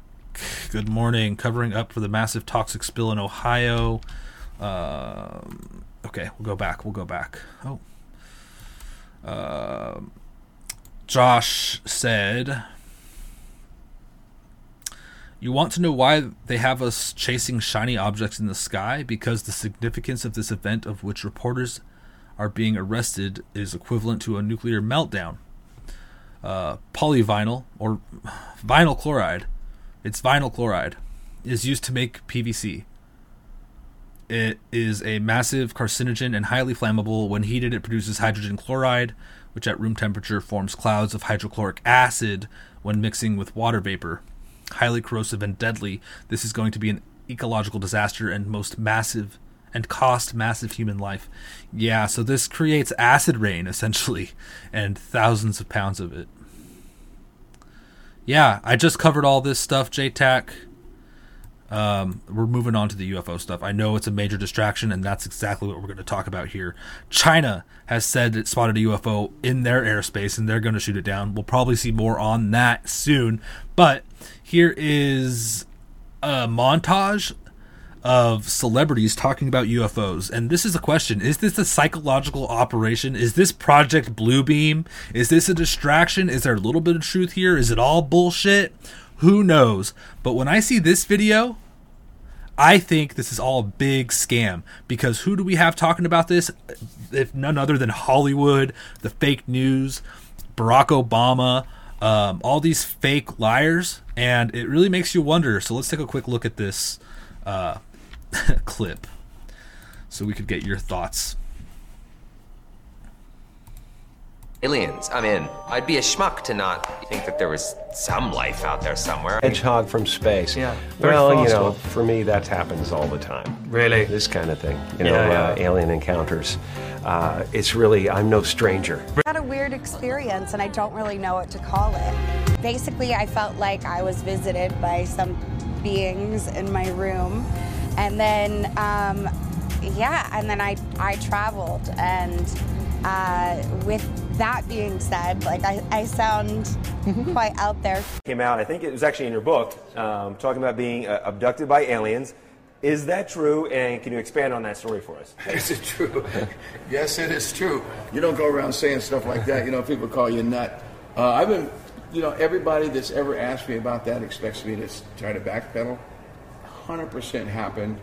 Good morning. Covering up for the massive toxic spill in Ohio. Um, okay, we'll go back. We'll go back. Oh. Uh, Josh said, You want to know why they have us chasing shiny objects in the sky? Because the significance of this event, of which reporters are being arrested, is equivalent to a nuclear meltdown. Uh, polyvinyl, or vinyl chloride, it's vinyl chloride, is used to make PVC. It is a massive carcinogen and highly flammable. When heated, it produces hydrogen chloride, which at room temperature forms clouds of hydrochloric acid when mixing with water vapor. Highly corrosive and deadly, this is going to be an ecological disaster and most massive and cost massive human life. Yeah, so this creates acid rain essentially and thousands of pounds of it yeah, I just covered all this stuff, JTAC. Um, we're moving on to the UFO stuff. I know it's a major distraction, and that's exactly what we're going to talk about here. China has said it spotted a UFO in their airspace, and they're going to shoot it down. We'll probably see more on that soon. But here is a montage of celebrities talking about UFOs. And this is a question Is this a psychological operation? Is this Project Bluebeam? Is this a distraction? Is there a little bit of truth here? Is it all bullshit? Who knows? But when I see this video, I think this is all a big scam because who do we have talking about this? If none other than Hollywood, the fake news, Barack Obama, um, all these fake liars, and it really makes you wonder. So let's take a quick look at this uh, clip so we could get your thoughts. Aliens, I'm in. I'd be a schmuck to not think that there was some life out there somewhere. Hedgehog from space. Yeah. Well, you know, for me, that happens all the time. Really? This kind of thing. You know, Yeah, yeah. Uh, alien encounters. Uh, it's really, I'm no stranger. I had a weird experience and I don't really know what to call it. Basically, I felt like I was visited by some beings in my room. And then, um, yeah, and then I, I traveled. And uh, with that being said, like I, I sound quite out there. came out, I think it was actually in your book, um, talking about being uh, abducted by aliens. Is that true? And can you expand on that story for us? Is it true? yes, it is true. You don't go around saying stuff like that. You know, people call you a nut. Uh, I've been, you know, everybody that's ever asked me about that expects me to s- try to backpedal. 100% happened.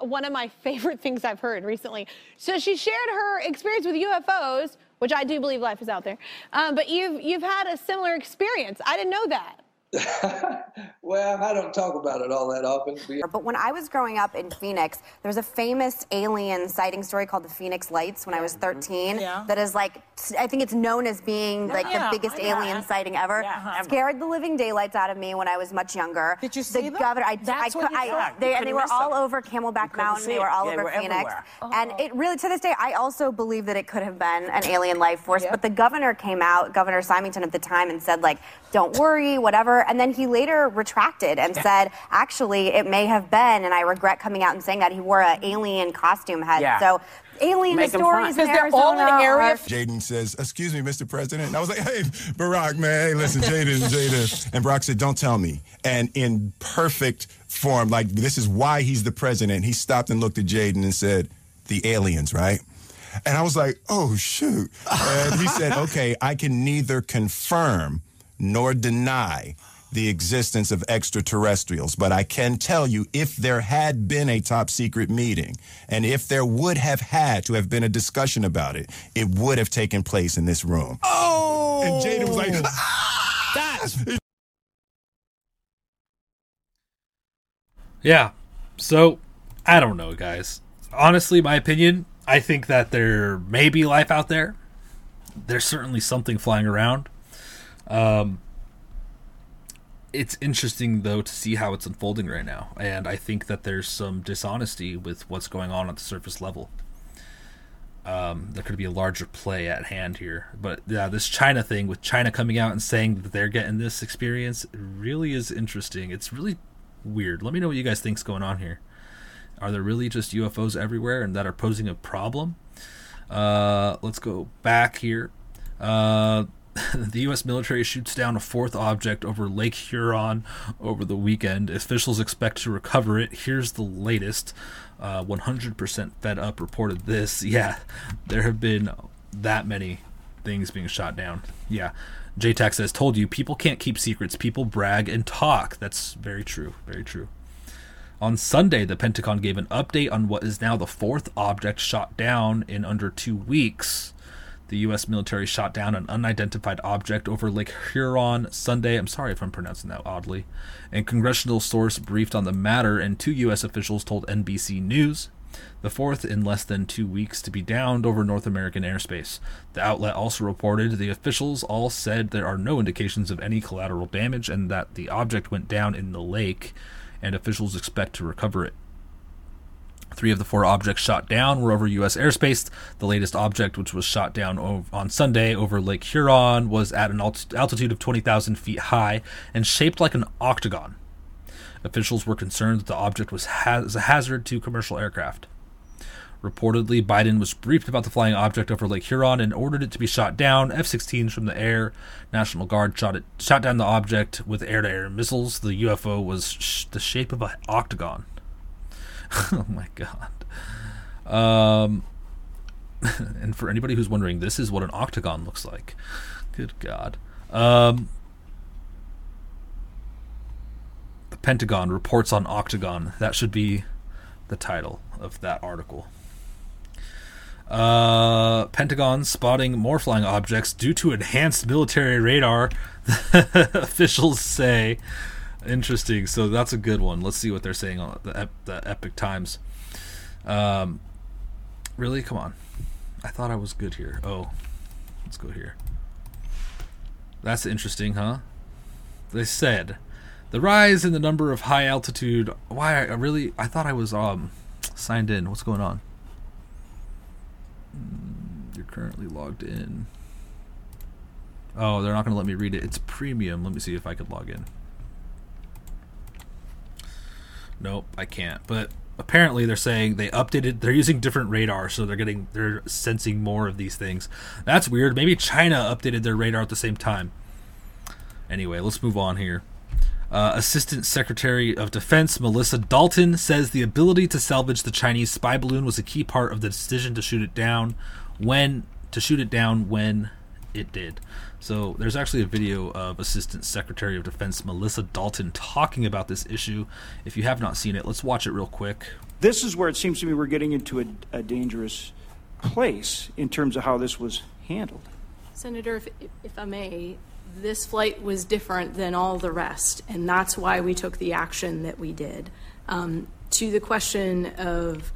one of my favorite things I've heard recently. So she shared her experience with UFOs, which I do believe life is out there. Um, but you've you've had a similar experience. I didn't know that. Well, I don't talk about it all that often. But when I was growing up in Phoenix, there was a famous alien sighting story called the Phoenix Lights when I was 13. Yeah. That is like, I think it's known as being like Yeah, the biggest yeah. alien sighting ever. Uh-huh. Scared the living daylights out of me when I was much younger. Did you see the them? governor? I, That's I, what you I, they, and they were all them. over Camelback Mountain. They were all over were Phoenix. everywhere. And it really, to this day, I also believe that it could have been an alien life force. But the governor came out, Governor Symington at the time, and said like, "Don't worry, whatever." And then he later retracted and said, "Actually, it may have been." And I regret coming out and saying that he wore an alien costume head. Yeah. So. Alien Make 'em stories because they're all in Arizona Area Jaden says, "Excuse me, Mr. President." And I was like, "Hey, Barack, man. Hey, listen, Jaden, Jaden." And Barack said, "Don't tell me." And in perfect form, like this is why he's the president. He stopped and looked at Jaden and said, "The aliens, right?" And I was like, "Oh shoot!" And he said, "Okay, I can neither confirm nor deny." The existence of extraterrestrials, but I can tell you if there had been a top secret meeting and if there would have had to have been a discussion about it, it would have taken place in this room. Oh! And Jaden was like, That's Yeah. So, I don't know, guys. Honestly, my opinion, I think that there may be life out there. There's certainly something flying around. Um, it's interesting though to see how it's unfolding right now, and I think that there's some dishonesty with what's going on at the surface level. Um, there could be a larger play at hand here, but yeah, this China thing with China coming out and saying that they're getting this experience really is interesting. It's really weird. Let me know what you guys think's going on here. Are there really just UFOs everywhere and that are posing a problem? Uh, let's go back here. Uh, the U.S. military shoots down a fourth object over Lake Huron over the weekend. Officials expect to recover it. Here's the latest. Uh, 100% Fed Up reported this. Yeah, there have been that many things being shot down. Yeah. JTAC says, told you, people can't keep secrets. People brag and talk. That's very true. Very true. On Sunday, the Pentagon gave an update on what is now the fourth object shot down in under two weeks. The U.S. military shot down an unidentified object over Lake Huron Sunday. I'm sorry if I'm pronouncing that oddly. A congressional source briefed on the matter, and two U.S. officials told NBC News. The fourth in less than two weeks to be downed over North American airspace. The outlet also reported the officials all said there are no indications of any collateral damage and that the object went down in the lake, and officials expect to recover it. Three of the four objects shot down were over U.S. airspace. The latest object, which was shot down on Sunday over Lake Huron, was at an alt- altitude of 20,000 feet high and shaped like an octagon. Officials were concerned that the object was ha- a hazard to commercial aircraft. Reportedly, Biden was briefed about the flying object over Lake Huron and ordered it to be shot down. F-16s from the air, National Guard shot it, shot down the object with air-to-air missiles. The UFO was sh- the shape of an octagon. oh my god. Um, and for anybody who's wondering, this is what an octagon looks like. Good God. Um, the Pentagon reports on octagon. That should be the title of that article. Uh, Pentagon spotting more flying objects due to enhanced military radar. Officials say. Interesting. So that's a good one. Let's see what they're saying on the, the Epoch Times. Um, really? Come on. I thought I was good here. Oh, let's go here. That's interesting, huh? They said the rise in the number of high altitude. Why? I really? I thought I was um signed in. What's going on? Mm, You're currently logged in. Oh, they're not going to let me read it. It's premium. Let me see if I could log in. Nope, I can't. But apparently they're saying they updated they're using different radar so they're getting they're sensing more of these things. That's weird. Maybe China updated their radar at the same time. Anyway, let's move on here. Uh, Assistant Secretary of Defense Melissa Dalton says the ability to salvage the Chinese spy balloon was a key part of the decision to shoot it down when to shoot it down when it did. So there's actually a video of Assistant Secretary of Defense Melissa Dalton talking about this issue. If you have not seen it, let's watch it real quick. This is where it seems to me we're getting into a, a dangerous place in terms of how this was handled. Senator, if, if I may, this flight was different than all the rest, and that's why we took the action that we did. Um, to the question of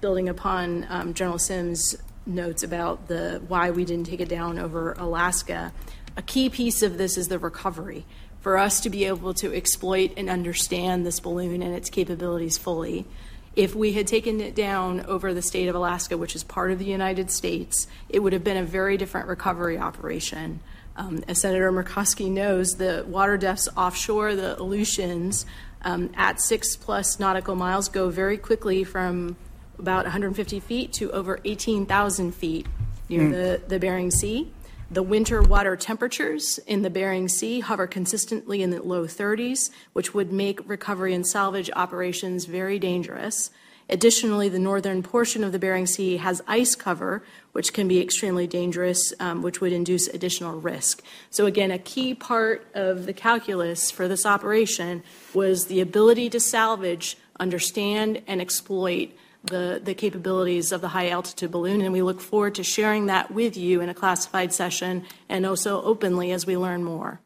building upon um, General Sims' notes about the why we didn't take it down over Alaska, a key piece of this is the recovery. For us to be able to exploit and understand this balloon and its capabilities fully, if we had taken it down over the state of Alaska, which is part of the United States, it would have been a very different recovery operation. Um, as Senator Murkowski knows, the water depths offshore, the Aleutians, um, at six plus nautical miles go very quickly from about 150 feet to over 18,000 feet near Mm. the, the Bering Sea. The winter water temperatures in the Bering Sea hover consistently in the low 30s, which would make recovery and salvage operations very dangerous. Additionally, the northern portion of the Bering Sea has ice cover, which can be extremely dangerous, um, which would induce additional risk. So, again, a key part of the calculus for this operation was the ability to salvage, understand, and exploit the, the capabilities of the high altitude balloon. And we look forward to sharing that with you in a classified session and also openly as we learn more.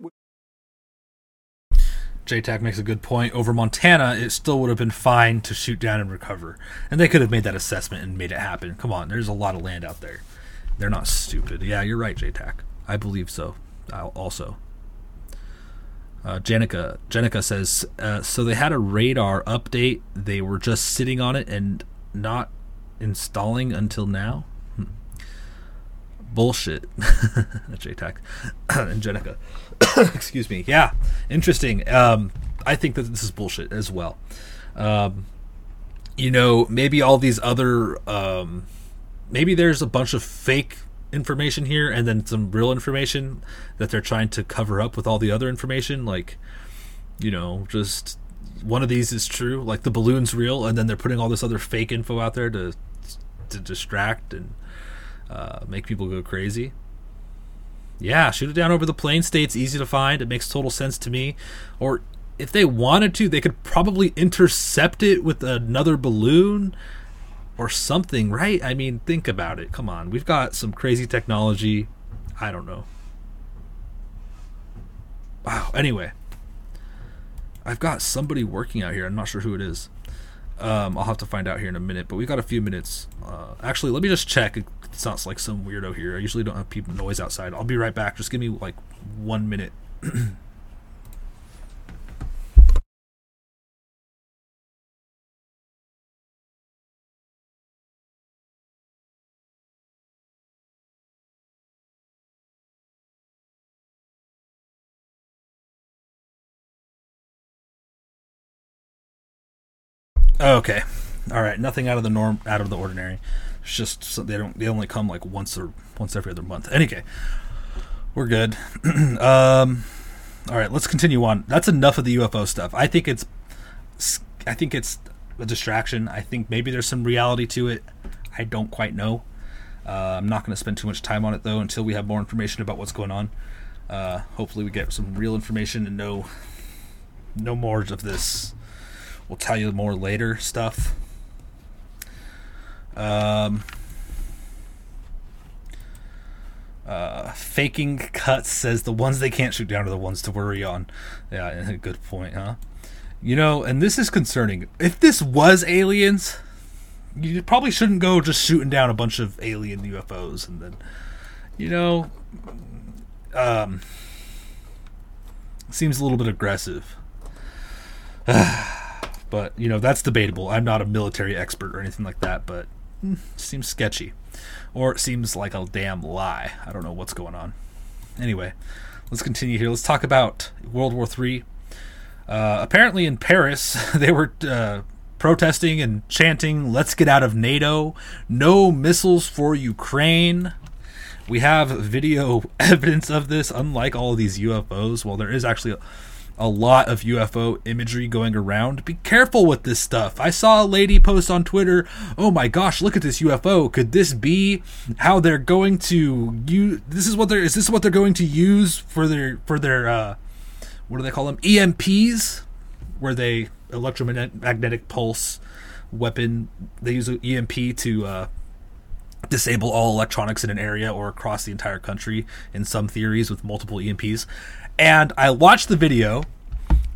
JTAC makes a good point. Over Montana, it still would have been fine to shoot down and recover. And they could have made that assessment and made it happen. Come on, there's a lot of land out there. They're not stupid. Yeah, you're right, JTAC. I believe so. I'll also. Uh, Jenica, Jenica says, uh, so they had a radar update. They were just sitting on it and not installing until now? Hmm. Bullshit. JTAC and Jenica. Excuse me. Yeah, interesting. Um, I think that this is bullshit as well. Um, you know, maybe all these other, um, maybe there's a bunch of fake information here and then some real information that they're trying to cover up with all the other information. Like, you know, just one of these is true, like the balloon's real, and then they're putting all this other fake info out there to to distract and uh, make people go crazy. Yeah, shoot it down over the plain states, easy to find. It makes total sense to me. Or if they wanted to, they could probably intercept it with another balloon or something, right? I mean, think about it. Come on. We've got some crazy technology. I don't know. Wow. Anyway, I've got somebody working out here. I'm not sure who it is. Um, I'll have to find out here in a minute, but we've got a few minutes. Uh, actually, let me just check. It sounds like some weirdo here. I usually don't have people noise outside. I'll be right back. Just give me like one minute. Okay. All right. Nothing out of the norm, out of the ordinary. It's just so they don't. They only come like once or once every other month. Anyway, we're good. um, all right. Let's continue on. That's enough of the UFO stuff. I think it's. I think it's a distraction. I think maybe there's some reality to it. I don't quite know. Uh, I'm not going to spend too much time on it though until we have more information about what's going on. Uh, hopefully, we get some real information and know no more of this we'll tell you more later stuff. Um, uh, faking cuts says the ones they can't shoot down are the ones to worry on. Yeah, good point, huh? You know, and this is concerning. If this was aliens, you probably shouldn't go just shooting down a bunch of alien UFOs and then, you know, um, seems a little bit aggressive. but you know that's debatable. I'm not a military expert or anything like that, but mm, seems sketchy, or it seems like a damn lie. I don't know what's going on. Anyway, let's continue here. Let's talk about World War Three. Uh, apparently, in Paris, they were uh, protesting and chanting, "Let's get out of NATO! No missiles for Ukraine." We have video evidence of this. Unlike all of these UFOs, well, there is actually. A, a lot of UFO imagery going around. Be careful with this stuff. I saw a lady post on Twitter, "Oh my gosh, look at this UFO. Could this be how they're going to use this is what they're is this what they're going to use for their for their uh what do they call them? EMPs where they electromagnetic pulse weapon. They use an EMP to uh disable all electronics in an area or across the entire country in some theories with multiple EMPs. And I watched the video,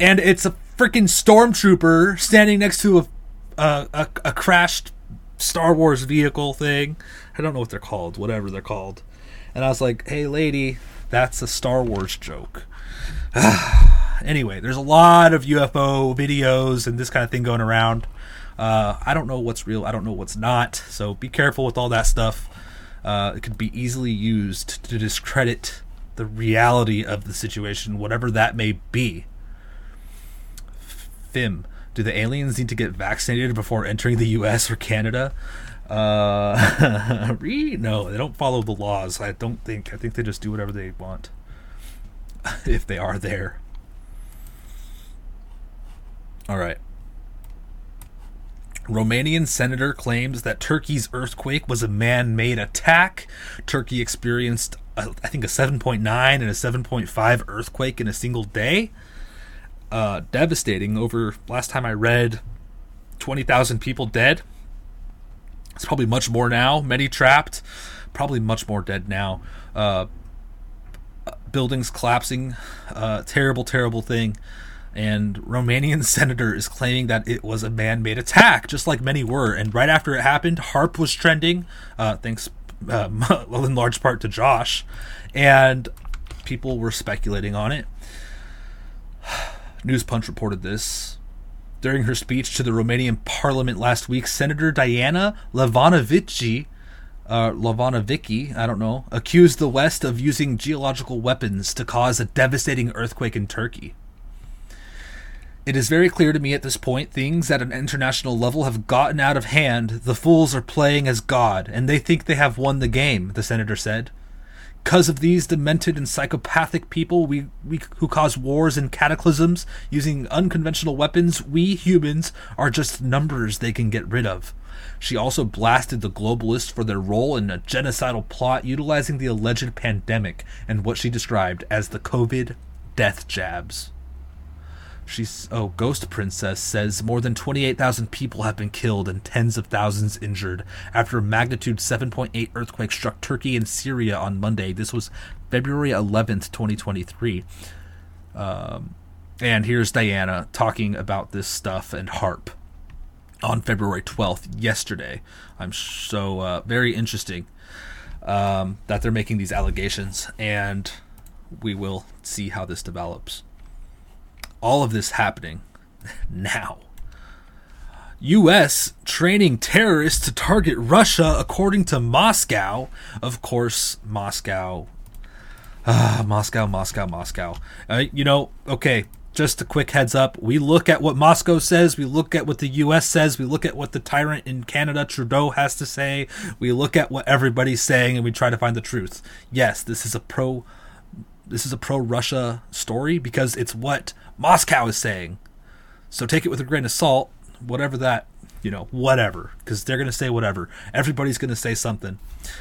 and it's a freaking stormtrooper standing next to a, a, a, a crashed Star Wars vehicle thing. I don't know what they're called, whatever they're called. And I was like, hey, lady, that's a Star Wars joke. anyway, there's a lot of UFO videos and this kind of thing going around. Uh, I don't know what's real. I don't know what's not. So be careful with all that stuff. Uh, it could be easily used to discredit the reality of the situation, whatever that may be. Fim, do the aliens need to get vaccinated before entering the U.S. or Canada? Uh, no, they don't follow the laws. I don't think. I think they just do whatever they want if they are there. All right. Romanian senator claims that Turkey's earthquake was a man made attack. Turkey experienced, uh, I think, a 7.9 and a 7.5 earthquake in a single day. Uh, devastating. Over last time I read, 20,000 people dead. It's probably much more now. Many trapped. Probably much more dead now. Uh, buildings collapsing. Uh, terrible, terrible thing and Romanian senator is claiming that it was a man-made attack, just like many were. And right after it happened, HAARP was trending, uh, thanks uh, well in large part to Josh, and people were speculating on it. News Punch reported this. During her speech to the Romanian parliament last week, Senator Diana Lavanovici, uh, Lavanovici, I don't know, accused the West of using geological weapons to cause a devastating earthquake in Turkey. It is very clear to me at this point things at an international level have gotten out of hand. The fools are playing as God, and they think they have won the game, the senator said. Because of these demented and psychopathic people we, we, who cause wars and cataclysms using unconventional weapons, we humans are just numbers they can get rid of. She also blasted the globalists for their role in a genocidal plot utilizing the alleged pandemic and what she described as the COVID death jabs. She's oh, Ghost Princess says more than 28,000 people have been killed and tens of thousands injured after a magnitude 7.8 earthquake struck Turkey and Syria on Monday. This was February 11th, 2023. Um, and here's Diana talking about this stuff and HAARP on February 12th, yesterday. I'm so uh, very interesting um, that they're making these allegations, and we will see how this develops all of this happening now. U.S. training terrorists to target Russia, according to Moscow. Of course, Moscow. Uh, Moscow, Moscow, Moscow. Uh, you know, okay, just a quick heads up. We look at what Moscow says, we look at what the U.S. says, we look at what the tyrant in Canada, Trudeau, has to say, we look at what everybody's saying, and we try to find the truth. Yes, this is a pro. This is a pro Russia story because it's what Moscow is saying. So take it with a grain of salt, whatever that, you know, whatever, because they're going to say whatever. Everybody's going to say something.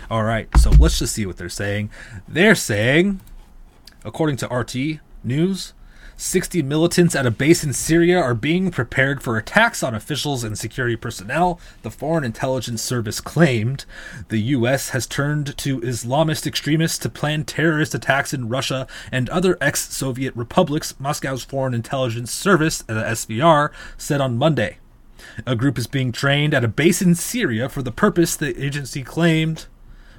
All right, so let's just see what they're saying. They're saying, according to RT News, 60 militants at a base in Syria are being prepared for attacks on officials and security personnel, the Foreign Intelligence Service claimed. The U.S. has turned to Islamist extremists to plan terrorist attacks in Russia and other ex Soviet republics, Moscow's Foreign Intelligence Service, the SVR, said on Monday. A group is being trained at a base in Syria for the purpose the agency claimed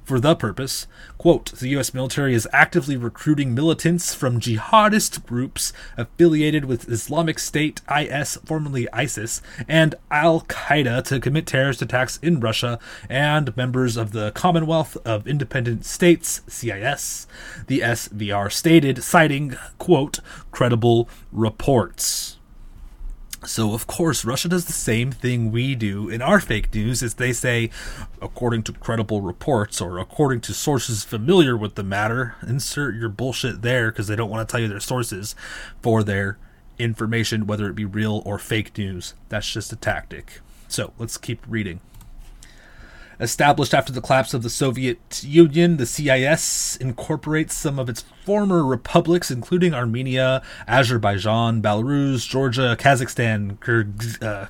for the purpose. Quote, the U.S. military is actively recruiting militants from jihadist groups affiliated with Islamic State, IS, formerly ISIS, and Al Qaeda to commit terrorist attacks in Russia and members of the Commonwealth of Independent States, CIS, the SVR stated, citing, quote, credible reports. So, of course, Russia does the same thing we do in our fake news as they say, according to credible reports or according to sources familiar with the matter. Insert your bullshit there because they don't want to tell you their sources for their information, whether it be real or fake news. That's just a tactic. So let's keep reading. Established after the collapse of the Soviet Union, the CIS incorporates some of its former republics, including Armenia, Azerbaijan, Belarus, Georgia, Kazakhstan, Kyrgyz, uh,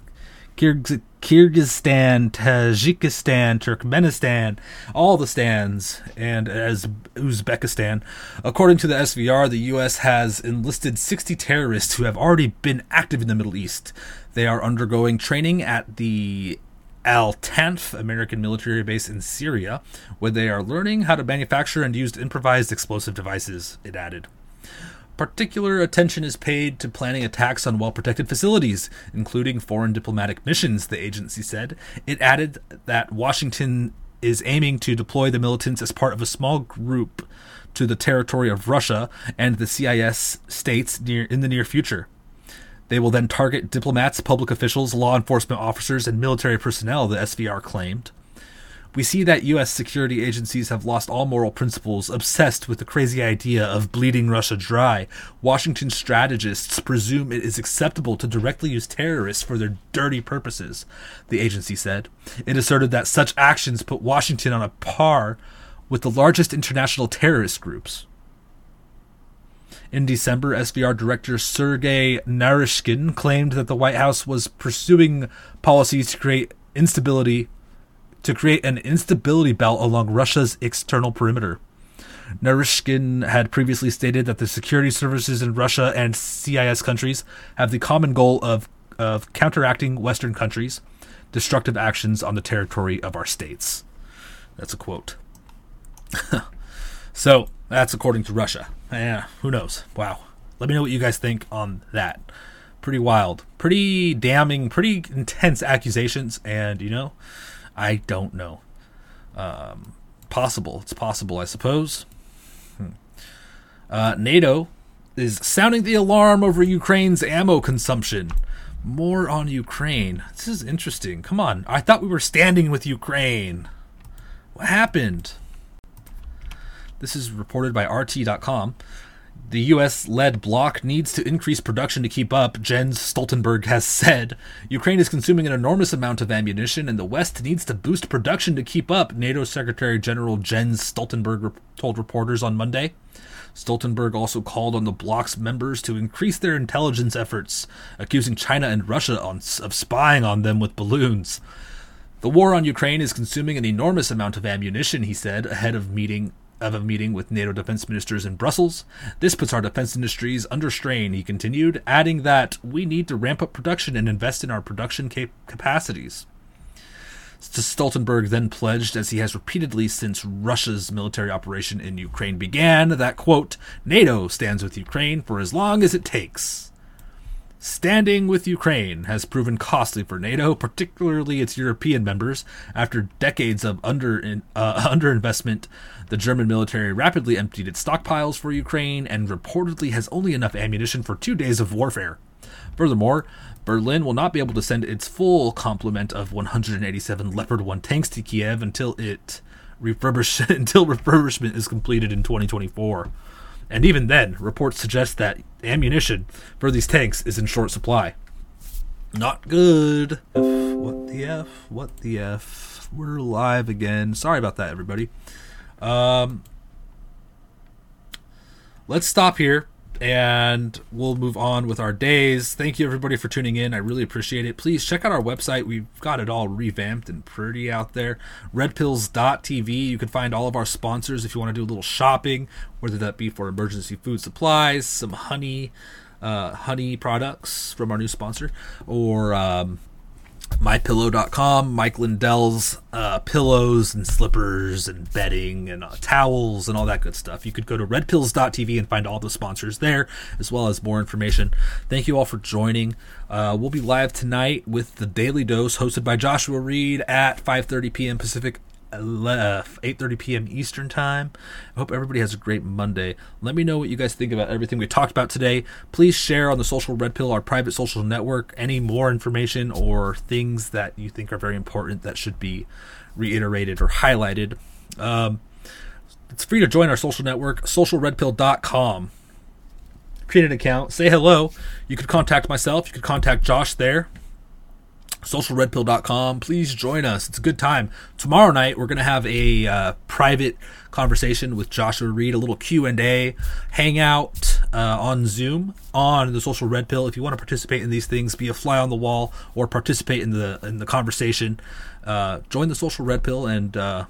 Kyrgyz, Kyrgyzstan, Tajikistan, Turkmenistan, all the stands, and as Uzbekistan. According to the SVR, the U.S. has enlisted 60 terrorists who have already been active in the Middle East. They are undergoing training at the Al Tanf American military base in Syria, where they are learning how to manufacture and use improvised explosive devices, it added. Particular attention is paid to planning attacks on well protected facilities, including foreign diplomatic missions, the agency said. It added that Washington is aiming to deploy the militants as part of a small group to the territory of Russia and the CIS states near in the near future. They will then target diplomats, public officials, law enforcement officers, and military personnel, the SVR claimed. We see that U.S. security agencies have lost all moral principles, obsessed with the crazy idea of bleeding Russia dry. Washington strategists presume it is acceptable to directly use terrorists for their dirty purposes, the agency said. It asserted that such actions put Washington on a par with the largest international terrorist groups. In December, SVR Director Sergei Naryshkin claimed that the White House was pursuing policies to create instability to create an instability belt along Russia's external perimeter. Naryshkin had previously stated that the security services in Russia and CIS countries have the common goal of, of counteracting Western countries' destructive actions on the territory of our states. That's a quote. so, that's according to Russia. Yeah, who knows? Wow. Let me know what you guys think on that. Pretty wild, pretty damning, pretty intense accusations, and you know, I don't know. Um, possible. It's possible, I suppose. Hmm. Uh, NATO is sounding the alarm over Ukraine's ammo consumption. More on Ukraine. This is interesting. Come on. I thought we were standing with Ukraine. What happened? This is reported by RT.com. The US led bloc needs to increase production to keep up, Jens Stoltenberg has said. Ukraine is consuming an enormous amount of ammunition, and the West needs to boost production to keep up, NATO Secretary General Jens Stoltenberg told reporters on Monday. Stoltenberg also called on the bloc's members to increase their intelligence efforts, accusing China and Russia on, of spying on them with balloons. The war on Ukraine is consuming an enormous amount of ammunition, he said, ahead of meeting of a meeting with NATO defense ministers in Brussels. This puts our defense industries under strain, he continued, adding that we need to ramp up production and invest in our production cap- capacities. Stoltenberg then pledged, as he has repeatedly since Russia's military operation in Ukraine began, that, quote, NATO stands with Ukraine for as long as it takes. Standing with Ukraine has proven costly for NATO, particularly its European members. After decades of under uh, underinvestment, the German military rapidly emptied its stockpiles for Ukraine and reportedly has only enough ammunition for two days of warfare. Furthermore, Berlin will not be able to send its full complement of 187 Leopard 1 tanks to Kiev until it refurbish until refurbishment is completed in 2024. And even then, reports suggest that ammunition for these tanks is in short supply. Not good. F, What the F? What the F? We're live again. Sorry about that, everybody. Um, let's stop here and we'll move on with our days. Thank you everybody for tuning in. I really appreciate it. Please check out our website. We've got it all revamped and pretty out there. Redpills.tv. You can find all of our sponsors if you want to do a little shopping, whether that be for emergency food supplies, some honey, uh, honey products from our new sponsor, or um, mypillow.com, Mike Lindell's uh, pillows and slippers and bedding and uh, towels and all that good stuff. You could go to redpills.tv and find all the sponsors there, as well as more information. Thank you all for joining. Uh, we'll be live tonight with the Daily Dose, hosted by Joshua Reed at 5:30 p.m. Pacific 8:30 p.m. Eastern Time. I hope everybody has a great Monday. Let me know what you guys think about everything we talked about today. Please share on the Social Red Pill, our private social network, any more information or things that you think are very important that should be reiterated or highlighted. Um, it's free to join our social network, socialredpill.com. create an account, say hello. You could contact myself. You could contact Josh there socialredpill.com. Please join us. It's a good time. Tomorrow night we're going to have a uh, private conversation with Joshua Reed, a little Q&A hangout uh, on Zoom on the Social Red Pill. If you want to participate in these things, be a fly on the wall or participate in the in the conversation, uh, join the Social Red Pill and uh,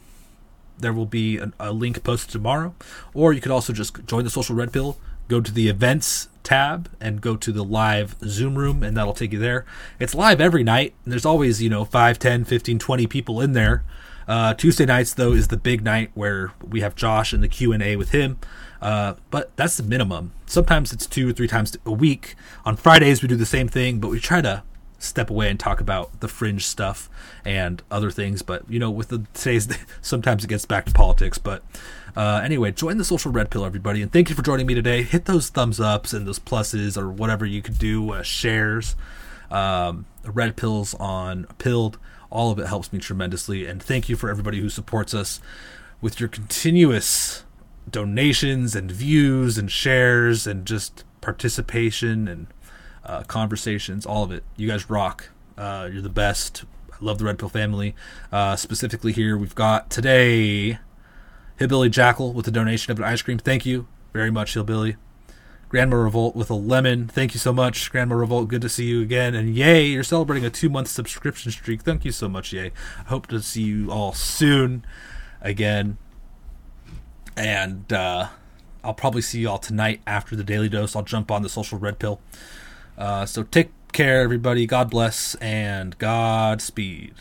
there will be a, a link posted tomorrow. Or you could also just join the Social Red Pill, go to the events tab and go to the live Zoom room and that'll take you there. It's live every night. And there's always, you know, 5, 10, 15, 20 people in there. Uh, Tuesday nights though is the big night where we have Josh and the Q&A with him. Uh, but that's the minimum. Sometimes it's two or three times a week. On Fridays we do the same thing, but we try to step away and talk about the fringe stuff and other things. But you know, with the today's sometimes it gets back to politics. But uh, anyway, join the social red pill, everybody, and thank you for joining me today. Hit those thumbs ups and those pluses or whatever you could do, uh, shares, um, red pills on Pilled. All of it helps me tremendously, and thank you for everybody who supports us with your continuous donations and views and shares and just participation and uh, conversations, all of it. You guys rock. Uh, you're the best. I love the Red Pill family. Uh, specifically, here we've got today Hillbilly Jackal with a donation of an ice cream. Thank you very much, Hillbilly. Grandma Revolt with a lemon. Thank you so much, Grandma Revolt. Good to see you again. And yay, you're celebrating a two month subscription streak. Thank you so much, yay. I hope to see you all soon again. And uh, I'll probably see you all tonight after the daily dose. I'll jump on the social red pill. Uh, so take care, everybody. God bless and Godspeed.